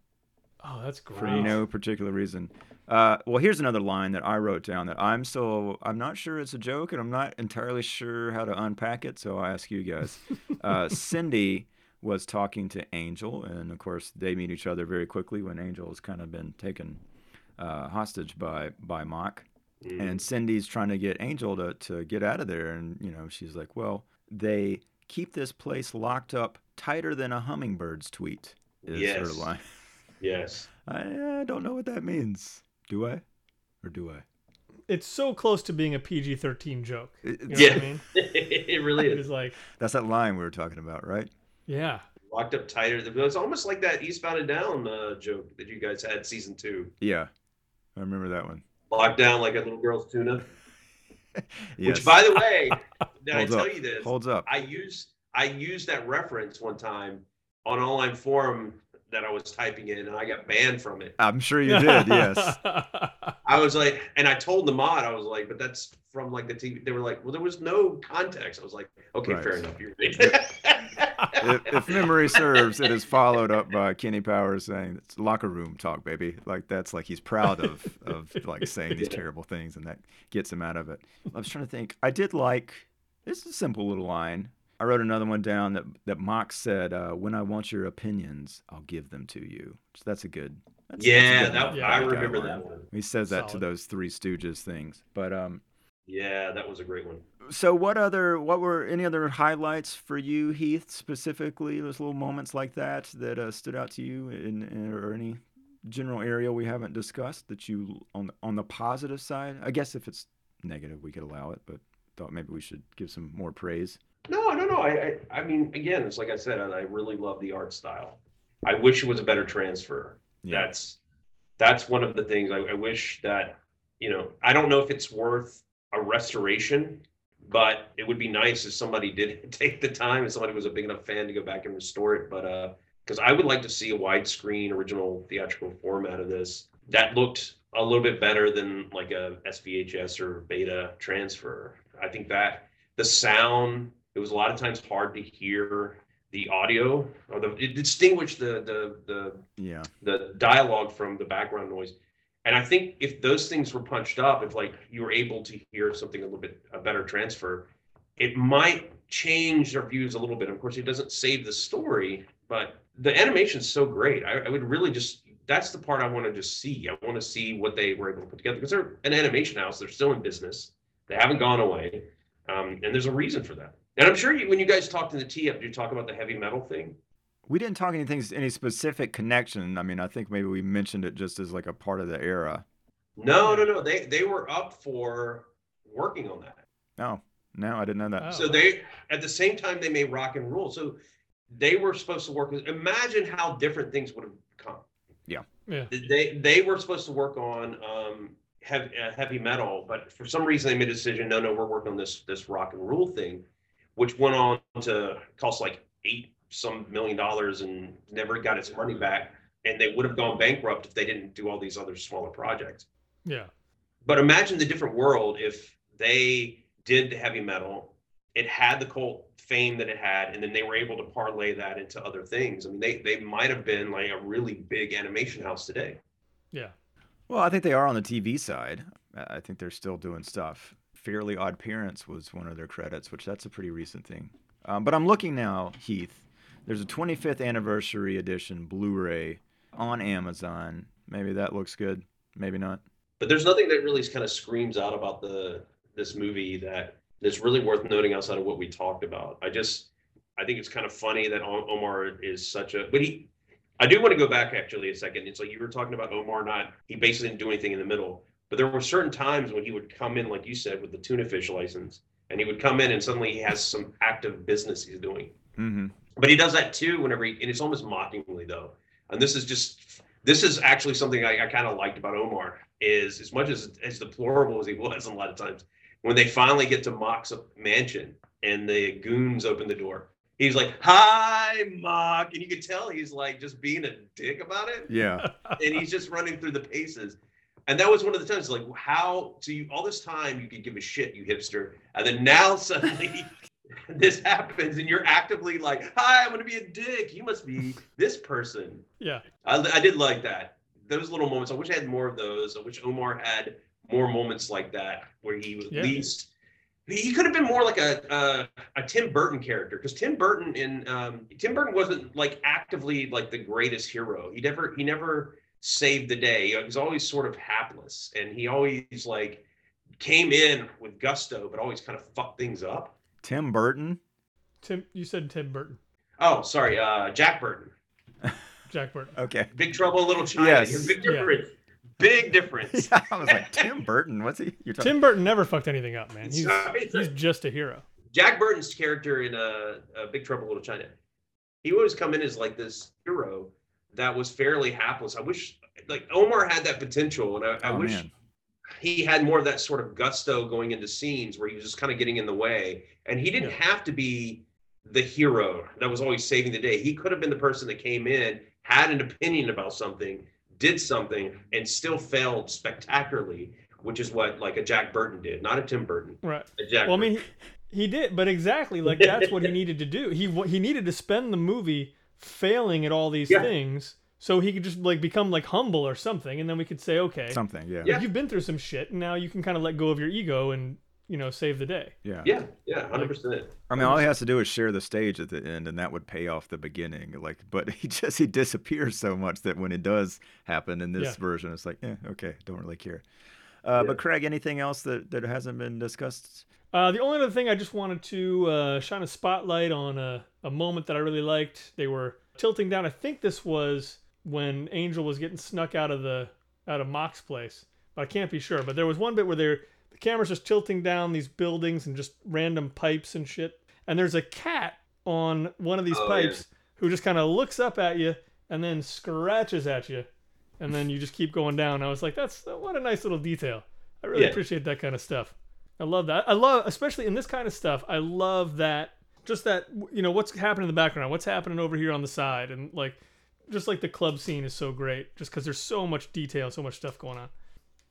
Oh, that's great. For no particular reason. Uh, well, here's another line that I wrote down that I'm still I'm not sure it's a joke and I'm not entirely sure how to unpack it. So I ask you guys. *laughs* Uh, Cindy was talking to Angel, and of course they meet each other very quickly when Angel has kind of been taken uh, hostage by by Mok, Mm. and Cindy's trying to get Angel to to get out of there, and you know she's like, well, they keep this place locked up tighter than a hummingbird's tweet. Is her Yes. line. Yes. *laughs* I, I don't know what that means. Do I? Or do I? It's so close to being a PG-13 joke. You know Yeah. what I mean? *laughs* it really It is. like, That's that line we were talking about, right? yeah, Locked up tighter. It's almost like that Eastbound and Down uh, joke that you guys had season two. Yeah. I remember that one. Locked down like a little girl's tuna. *laughs* Yes. Which, by the way, *laughs* did I tell up. you this? Holds up. I used I used that reference one time on an online forum that I was typing in, and I got banned from it. I'm sure you did, yes. *laughs* I was like, and I told the mod, I was like, but that's from like the TV. They were like, well, there was no context. I was like, okay, Right. fair enough. You're right. *laughs* if, if memory serves, it is followed up by Kenny Powers saying it's locker room talk, baby. Like that's like he's proud of of like saying these *laughs* terrible things, and that gets him out of it. I was trying to think. I did like this is a simple little line. I wrote another one down that that Mok said, uh, "When I want your opinions, I'll give them to you." So that's a good. That's, yeah, that's a good that, Yeah. I remember line. that one. He says that to those Three Stooges things. But um, Yeah, that was a great one. so what other what were any other highlights for you, Heath, specifically? Those little moments like that that uh, stood out to you, in, in or any general area we haven't discussed that you on the, on the positive side? I guess if it's negative, we could allow it, but thought maybe we should give some more praise. No, no, no. I, I, I mean, again, it's like I said, I really love the art style. I wish it was a better transfer. That's that's one of the things I, I wish that you know. I don't know if it's worth a restoration, but it would be nice if somebody did *laughs* take the time and somebody was a big enough fan to go back and restore it. But uh, because I would like to see a widescreen original theatrical format of this that looked a little bit better than like a SVHS or beta transfer. I think that the sound it was a lot of times hard to hear the audio or the it distinguished the the the Yeah, the dialogue from the background noise. And I think if those things were punched up, if like you were able to hear something a little bit a better transfer, it might change our views a little bit. Of course, it doesn't save the story, but the animation's so great. I, I would really just that's the part I want to just see. I want to see what they were able to put together because they're an animation house. They're still in business. They haven't gone away, um, and there's a reason for that. And I'm sure you, when you guys talked in the tee up, you talk about the heavy metal thing? we didn't talk anything any specific connection. I mean, I think maybe we mentioned it just as like a part of the era. No, no, no. They they were up for working on that. Oh, no, I didn't know that. Oh. So they at the same time they made rock and roll. So they were supposed to work. with- Imagine how different things would have come. Yeah. They they were supposed to work on um, heavy, uh, heavy metal, but for some reason they made a decision. No, no, we're working on this this rock and roll thing, which went on to cost like eight some million dollars and never got its money back. And they would have gone bankrupt if they didn't do all these other smaller projects. Yeah. But imagine the different world if they did the heavy metal, it had the cult fame that it had, and then they were able to parlay that into other things. I mean, they they might have been like a really big animation house today. Yeah. Well, I think they are on the TV side. I I think they're still doing stuff. Fairly Odd Parents was one of their credits, which that's a pretty recent thing. Um, but I'm looking now, Heath. There's a 25th anniversary edition Blu-ray on Amazon. Maybe that looks good. Maybe not. But there's nothing that really kind of screams out about the this movie that is really worth noting outside of what we talked about. I just I think it's kind of funny that Omar is such a but he I do want to go back actually a second. It's like you were talking about Omar not he basically didn't do anything in the middle. But there were certain times when he would come in, like you said, with the tuna fish license, and he would come in and suddenly he has some active business he's doing. Mm-hmm. But he does that too whenever he, and it's almost mockingly though. And this is just, this is actually something I, I kind of liked about Omar is as much as as deplorable as he was a lot of times, when they finally get to Mok's mansion and the goons open the door, he's like, "Hi, Mok," and you can tell he's like just being a dick about it, Yeah. and he's just running through the paces. And that was one of the times, like, how so you all this time you could give a shit, you hipster, and then now *laughs* suddenly *laughs* this happens, and you're actively like, "Hi, I'm gonna be a dick. You must be this person." Yeah. I, I did like that. Those little moments. I wish I had more of those. I wish Omar had more moments like that, where he was Yeah. at least. He could have been more like a a, a Tim Burton character because Tim Burton in um, Tim Burton wasn't like actively like the greatest hero. He never he never saved the day. He was always sort of hapless, and he always like came in with gusto, but always kind of fucked things up. Tim Burton. Tim, you said Tim Burton, Oh, sorry, uh, Jack Burton. *laughs* Jack Burton. Okay. Big Trouble in Little China. Yes. Big Yeah. difference. Big difference. *laughs* I was like, Tim Burton. What's he? You're talking. Tim Burton never fucked anything up, man. He's Sorry. he's just a hero. Jack Burton's character in uh, uh, Big Trouble in Little China, he always come in as like this hero that was fairly hapless. I wish, like Omar had that potential, and I, I Oh, wish man. he had more of that sort of gusto going into scenes where he was just kind of getting in the way, and he didn't Yeah. have to be the hero that was always saving the day. He could have been the person that came in, had an opinion about something, did something, and still failed spectacularly, which is what like a Jack Burton did, not a Tim Burton, Right. a Jack. Well, I mean, he, He did, but exactly like that's what he *laughs* needed to do. He he needed to spend the movie failing at all these Yeah. things so he could just like become like humble or something, and then we could say, okay, Something, yeah. Yeah. you've been through some shit, and now you can kind of let go of your ego and you know save the day. Yeah. Yeah, yeah, hundred percent. I mean, all he has to do is share the stage at the end, and that would pay off the beginning. Like, but *laughs* he just he disappears so much that when it does happen in this Yeah. version, it's like, yeah, okay, don't really care. Uh, Yeah. But Craig, anything else that, that hasn't been discussed? Uh, the only other thing I just wanted to uh, shine a spotlight on a, a moment that I really liked. They were tilting down. I think this was when Angel was getting snuck out of the out of Mok's place, but I can't be sure. But there was one bit where they're the camera's just tilting down these buildings and just random pipes and shit. And there's a cat on one of these Oh, yeah. pipes who just kind of looks up at you and then scratches at you, and then you just keep going down. I was like, that's what a nice little detail. I really Yeah. appreciate that kind of stuff. I love that. I love, especially in this kind of stuff, I love that, just that, you know, what's happening in the background, what's happening over here on the side. And like, just like the club scene is so great, just because there's so much detail, so much stuff going on.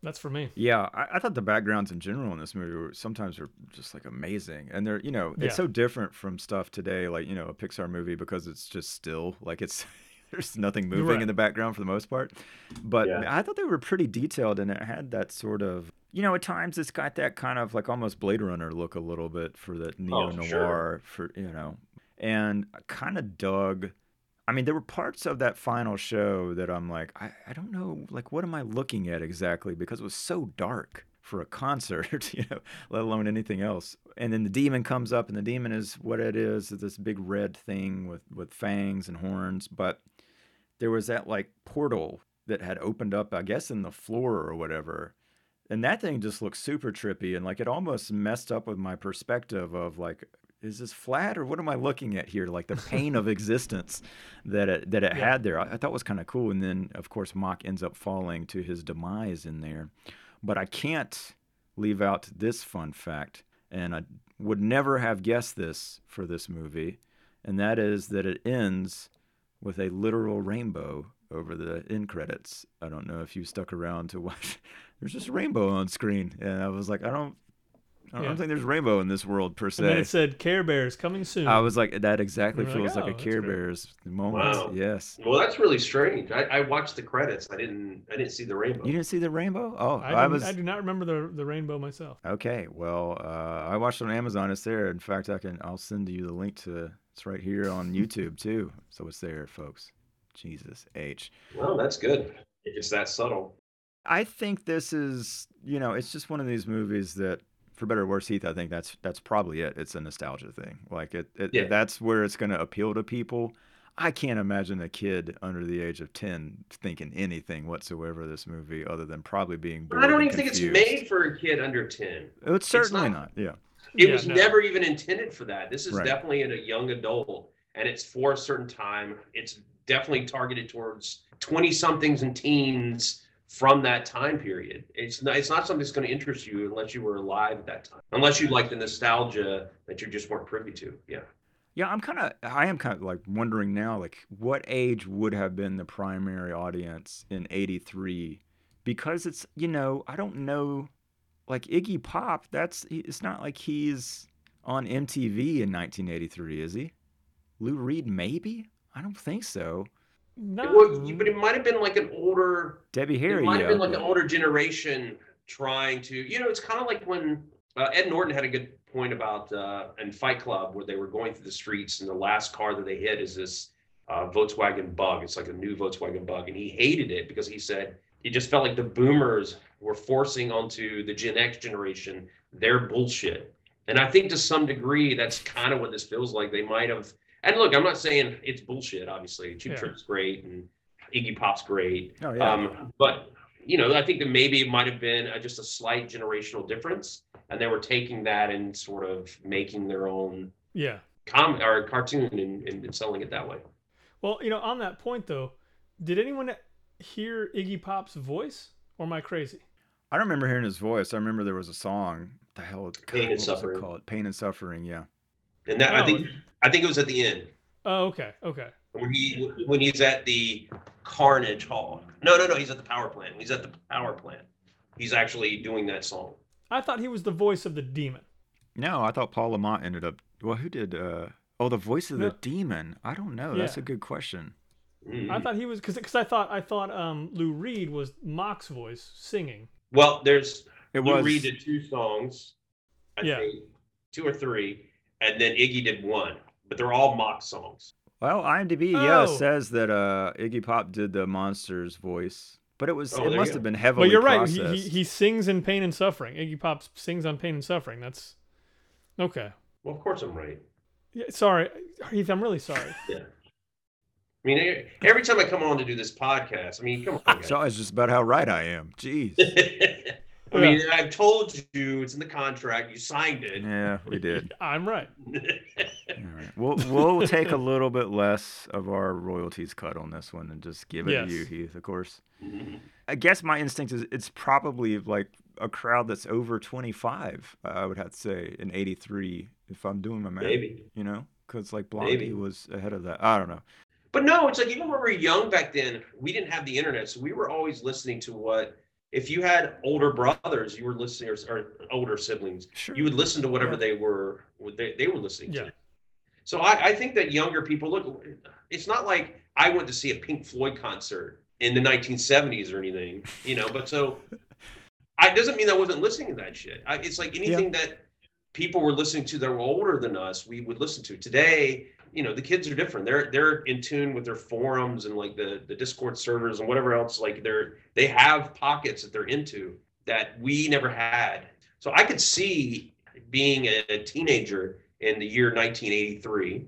That's for me. Yeah, I, I thought the backgrounds in general in this movie were sometimes are just like amazing, and they're you know it's Yeah. so different from stuff today, like you know a Pixar movie because it's just still like it's *laughs* there's nothing moving right. in the background for the most part. But Yeah. I thought they were pretty detailed, and it had that sort of you know at times it's got that kind of like almost Blade Runner look a little bit for that neo oh, noir sure. for you know, and I kind of dug. I mean, there were parts of that final show that I'm like, I, I don't know, like, what am I looking at exactly? Because it was so dark for a concert, *laughs* you know, let alone anything else. And then the demon comes up, and the demon is what it is this big red thing with, with fangs and horns. But there was that, like, portal that had opened up, I guess, in the floor or whatever. And that thing just looked super trippy. And, like, it almost messed up with my perspective of, like, is this flat or what am I looking at here? Like the pain of *laughs* existence that it, that it Yeah. had there. I, I thought was kind of cool. And then, of course, Mok ends up falling to his demise in there. But I can't leave out this fun fact, and I would never have guessed this for this movie, and that is that it ends with a literal rainbow over the end credits. I don't know if you stuck around to *laughs* watch. There's just a rainbow on screen, and I was like, I don't, I don't Yeah. think there's rainbow in this world per se. And then it said Care Bears coming soon. I was like, that exactly You were like, feels like, "Oh, a that's Care great." Bears moment. Wow. Yes. Well, that's really strange. I, I watched the credits. I didn't. I didn't see the rainbow. You didn't see the rainbow? Oh, I, I, was. I do not remember the the rainbow myself. Okay, well, uh, I watched it on Amazon. It's there. In fact, I can. I'll send you the link to. It's right here on YouTube too, so it's there, folks. Jesus H. Well, that's good. If it's that subtle. I think this is, you know, it's just one of these movies that, for better or worse, Heath. I think that's that's probably it. It's a nostalgia thing. Like it, it Yeah. that's where it's going to appeal to people. I can't imagine a kid under the age of ten thinking anything whatsoever of this movie, other than probably being. But I don't bored even think it's made for a kid under ten. It's certainly not. not. Yeah. It Yeah, was no. never even intended for that. This is Right. definitely in a young adult, and it's for a certain time. It's definitely targeted towards twenty somethings and teens from that time period. It's not. It's not something that's going to interest you unless you were alive at that time. Unless you like the nostalgia that you just weren't privy to. Yeah. Yeah, I'm kind of, I am kind of like wondering now, like what age would have been the primary audience in '83? Because it's, you know, I don't know, like Iggy Pop. That's, it's not like he's on MTV in 1983, is he? Lou Reed, maybe? I don't think so. Not, Well, you- but it might have been like an older Debbie Harry, it might have been like an older generation trying to, you know, it's kind of like when uh, Ed Norton had a good point about uh, in Fight Club where they were going through the streets and the last car that they hit is this uh, Volkswagen Bug. It's like a new Volkswagen Bug, and he hated it because he said he just felt like the Boomers were forcing onto the Gen X generation their bullshit. And I think to some degree that's kind of what this feels like. They might have. And look, I'm not saying it's bullshit. Obviously, Cheap Yeah. Trick's great and Iggy Pop's great. Oh, yeah. Um, but you know, I think that maybe it might have been uh just a slight generational difference, and they were taking that and sort of making their own yeah. com or cartoon and, and selling it that way. Well, you know, on that point though, did anyone hear Iggy Pop's voice, or am I crazy? I don't remember hearing his voice. I remember there was a song. The hell, God, Pain and what it Suffering. called? Pain and Suffering. Yeah. And that I Oh. think I think it was at the end Oh, okay, okay. when he when he's at the Carnage Hall. No, no, no, he's at the power plant. He's at the power plant. He's actually doing that song. I thought he was the voice of the demon. No, I thought Paul Le Mat ended up. Well, who did? uh Oh, the voice of No. the demon. I don't know. That's a good question. Mm. I thought he was because because I thought I thought um Lou Reed was Mok's voice singing. Well, there's It Lou was. Reed did two songs, I Yeah. think, two or three, and then Iggy did one. But they're all mock songs. Well, IMDb yeah Oh. says that uh Iggy Pop did the monster's voice, but it was Oh, it must have been heavily But you're right. He, he he sings in pain and suffering. Iggy Pop sings on pain and suffering. That's okay. Well, of course I'm right. Yeah, sorry, Heath. I'm really sorry. *laughs* Yeah. I mean, every time I come on to do this podcast, I mean, come on. Guys. So it's just about how right I am. Jeez. *laughs* I mean, I've told you it's in the contract. You signed it. yeah, we did. *laughs* I'm right. *laughs* All right. We'll we'll take a little bit less of our royalties cut on this one and just give it to you, Heath. Of course. Mm-hmm. I guess my instinct is it's probably like a crowd that's over 25. I would have to say in '83 if I'm doing my math. Maybe. You know, because like Blondie Maybe. was ahead of that. I don't know. But no, it's like even when we were young back then, we didn't have the internet, so we were always listening to what. If you had older brothers, you were listening, or, or older siblings, Sure. you would listen to whatever Yeah. they were they, they were listening Yeah. to. So I, I think that younger people look. It's not like I went to see a Pink Floyd concert in the 1970s or anything, you know. But so, *laughs* I it doesn't mean I wasn't listening to that shit. I, it's like anything that people were listening to that were older than us, we would listen to. Today, you know, the kids are different. They're they're in tune with their forums and like the the Discord servers and whatever else. Like they're they have pockets that they're into that we never had. So I could see being a, teenager in the year 1983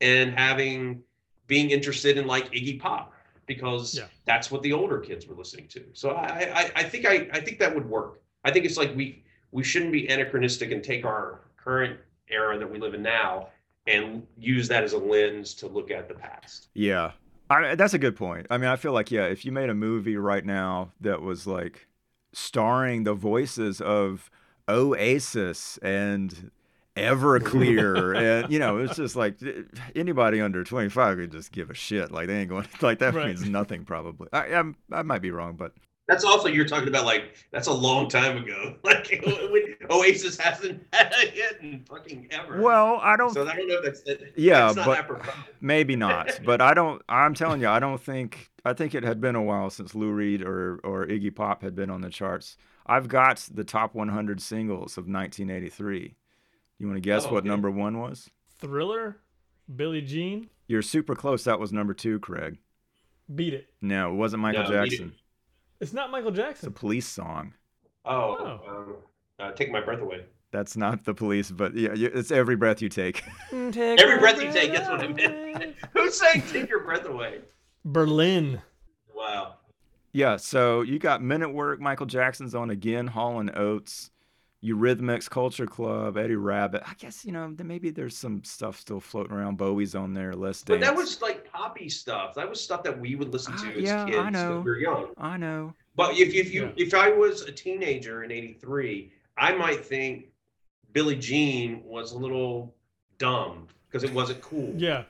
and having being interested in like Iggy Pop because Yeah. that's what the older kids were listening to. So I, I I think I I think that would work. I think it's like we we shouldn't be anachronistic and take our current era that we live in now and use that as a lens to look at the past. Yeah. I, that's a good point. I mean, I feel like, yeah, if you made a movie right now that was like starring the voices of Oasis and Everclear, *laughs* and, you know, it's just like eh, anybody under 25 could just give a shit. Like, they ain't going, *laughs* like, that Right. means nothing probably. I, I'm, I might be wrong, but That's also you're talking about like that's a long time ago. *laughs* Like when Oasis hasn't *laughs* had a hit in fucking ever. well, I don't so I don't know if that's that, Yeah, that's not but- apropos. *laughs* Maybe not, but I don't. I'm telling you, I don't think. I think it had been a while since Lou Reed or or Iggy Pop had been on the charts. I've got the top 100 singles of 1983. You want to guess Oh, what okay. number one was? Thriller, Billie Jean, You're super close. That was number two, Craig. beat it. No, it wasn't Michael No, Beat It. Jackson. It's not Michael Jackson. It's a police song. Oh, Oh. um, uh, take my breath away. That's not the police, but yeah, you- it's every breath you take. *laughs* Every breath you take, that's what I meant. *laughs* Who's saying take your breath away? Berlin. Wow. Yeah, so you got Men at Work, Michael Jackson's on again, Hall and Oates, Eurythmics, Culture Club, Eddie Rabbitt. I guess you know maybe there's some stuff still floating around. Bowie's on there. Less But dance. that was like poppy stuff. That was stuff that we would listen to Ah, as yeah, I kids know. when we were young. I know. But if, if you Yeah. if I was a teenager in '83, I might think Billie Jean was a little dumb because it wasn't cool. Yeah.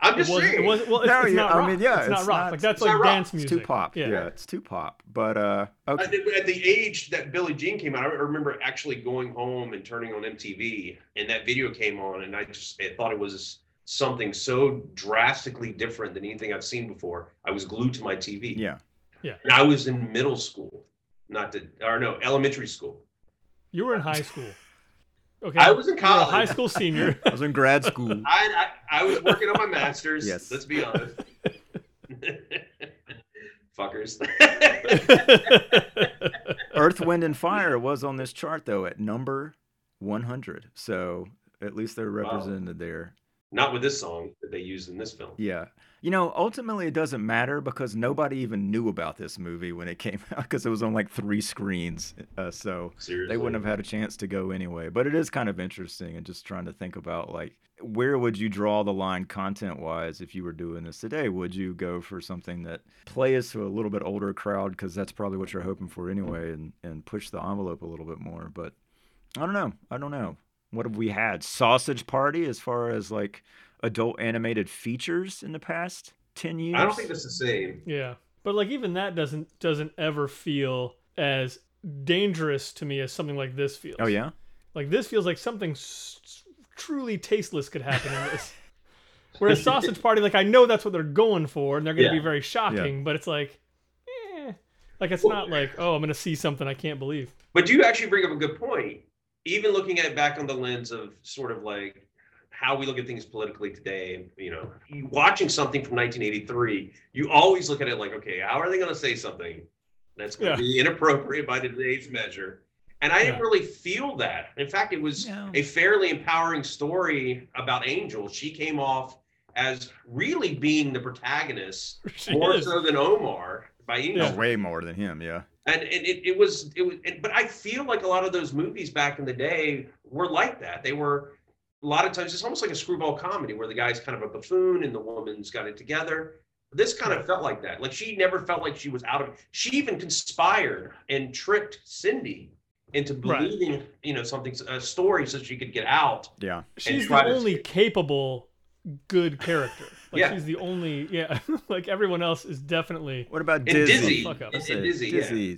I'm It just wasn't, it saying. wasn't well it's, No, it's yeah, not I rock. mean, yeah, it's not rock. not- like that's like not rock. dance It's music. too pop. Yeah. Yeah. it's too pop. But uh, okay. I think at the age that Billie Jean came out, I remember actually going home and turning on MTV, and that video came on, and I just I thought it was something so drastically different than anything I've seen before. I was glued to my TV. yeah. Yeah. And I was in middle school, not to, or no, elementary school. You were in high school. *laughs* Okay. I was in You a college. high school senior. *laughs* I was in grad school. *laughs* I, I I was working on my master's. Yes. Let's be honest. Fuckers. Earth, Wind, and Fire was on this chart though at number 100. So at least they're Wow. represented there. Not with this song that they used in this film. Yeah. You know, ultimately it doesn't matter because nobody even knew about this movie when it came *laughs* out because it was on like three screens. Uh, so Seriously. they wouldn't have had a chance to go anyway. But it is kind of interesting and just trying to think about like where would you draw the line content wise if you were doing this today? Would you go for something that plays to a little bit older crowd because that's probably what you're hoping for anyway and, and push the envelope a little bit more? But I don't know. I don't know. What have we had? Sausage Party as far as like adult animated features in the past 10 years? I don't think that's the same. yeah. But like even that doesn't doesn't ever feel as dangerous to me as something like this feels. Oh yeah. Like this feels like something s- s- truly tasteless could happen in this. *laughs* Whereas *laughs* Sausage Party, like I know that's what they're going for, and they're going to Yeah. be very shocking, but it's like, eh, like it's not like, oh, I'm going to see something I can't believe. But you actually bring up a good point. Even looking at it back on the lens of sort of like how we look at things politically today, you know, watching something from 1983, you always look at it like, okay, how are they going to say something that's going Yeah. to be inappropriate by today's measure? And I didn't really feel that. In fact, it was Yeah. a fairly empowering story about Angel. She came off as really being the protagonist *laughs* She more is. so than Omar by any Yeah. Oh, way more than him, yeah. And, and it, it was it was and, but i feel like a lot of those movies back in the day were like that they were a lot of times it's almost like a screwball comedy where the guy's kind of a buffoon and the woman's got it together this kind of felt like that like she never felt like she was out of she even conspired and tricked cindy into Right. believing you know something a story so she could get out Yeah. She's try the to- only capable good character. *laughs* Like Yeah. she's the only, yeah. *laughs* like everyone else is definitely What about and Dizzy? dizzy Fuck up. and, Let's and say dizzy, yeah.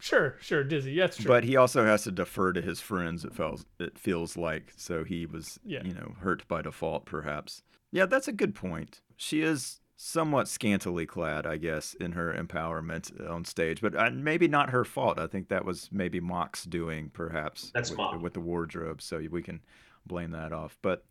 Sure, sure, Dizzy. Yeah, that's true. But he also has to defer to his friends. It feels it feels like so he was Yeah. you know hurt by default perhaps. Yeah, that's a good point. She is somewhat scantily clad, I guess, in her empowerment on stage, but uh, maybe not her fault. I think that was maybe Mok's doing, perhaps. That's with, Mok. with the wardrobe, so we can blame that off. But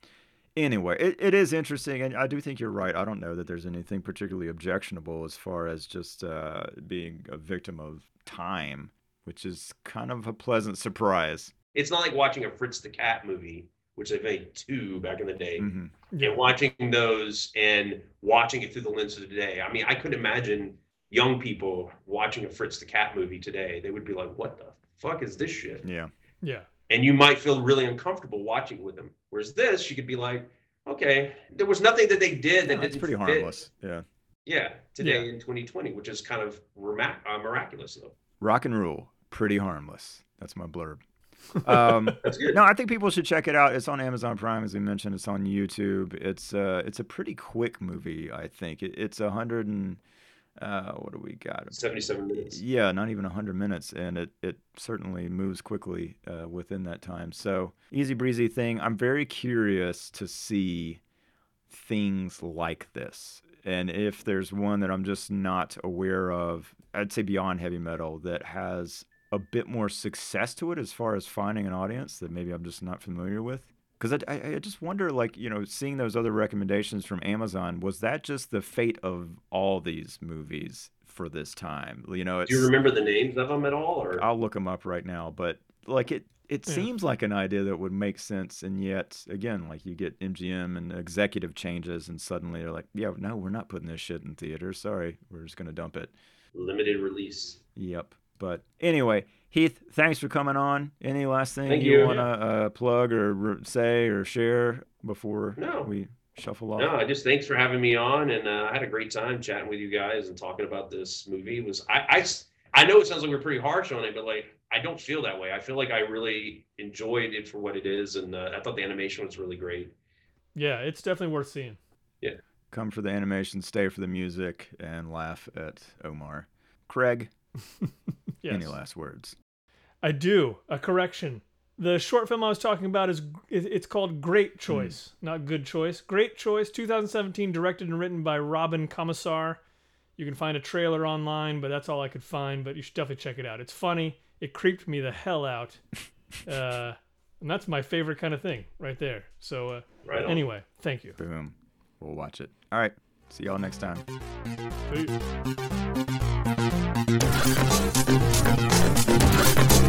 anyway, it, it is interesting, and I do think you're right. I don't know that there's anything particularly objectionable as far as just uh, being a victim of time, which is kind of a pleasant surprise. it's not like watching a fritz the cat movie which they made two back in the day hmm yeah. and watching those and watching it through the lens of today. I mean, I couldn't imagine young people watching a Fritz the Cat movie today. They would be like, "What the fuck is this shit?" Yeah. yeah. And you might feel really uncomfortable watching with them. Whereas this, you could be like, "Okay, there was nothing that they did that Yeah, it's didn't pretty fit." harmless. Yeah. Yeah, today Yeah. in 2020, which is kind of rema- uh, miraculous, though. Rock and roll, pretty harmless. That's my blurb. *laughs* Um, That's good. no, I think people should check it out. It's on Amazon Prime, as we mentioned. It's on YouTube. It's uh, it's a pretty quick movie. I think it, it's a hundred and uh, what do we got? 77 minutes. Yeah, not even 100 minutes, and it, it certainly moves quickly uh, within that time. So, easy breezy thing. I'm very curious to see things like this. And if there's one that I'm just not aware of, I'd say beyond heavy metal, that has a bit more success to it as far as finding an audience that maybe I'm just not familiar with. Because I, I, I just wonder, like, you know, seeing those other recommendations from Amazon, was that just the fate of all these movies for this time? You know, it's, Do you remember the names of them at all? Or I'll look them up right now, but like it, it Yeah. seems like an idea that would make sense, and yet again, like you get MGM and executive changes, and suddenly they're like, "Yeah, no, we're not putting this shit in theaters. Sorry, we're just gonna dump it." limited release? Yep. But anyway, Heath, thanks for coming on. Any last thing Thank you you. want to uh, plug or re- say or share before No. we shuffle off? No, I just thanks for having me on, and uh, I had a great time chatting with you guys and talking about this movie. It was I know it sounds like we're pretty harsh on it, but like I don't feel that way. I feel like I really enjoyed it for what it is, and uh, I thought the animation was really great. Yeah, it's definitely worth seeing. Yeah, come for the animation, stay for the music, and laugh at Omar. Craig, *laughs* Yes. any last words? I do. A correction. The short film I was talking about is it's called Great Choice, not Good Choice. Great Choice, 2017, directed and written by Robin Comisar. You can find a trailer online, but that's all I could find. But you should definitely check it out. It's funny. It creeped me the hell out, *laughs* uh, and that's my favorite kind of thing right there. So uh, Right anyway, thank you. Boom. We'll watch it. All right. See y'all next time. Peace.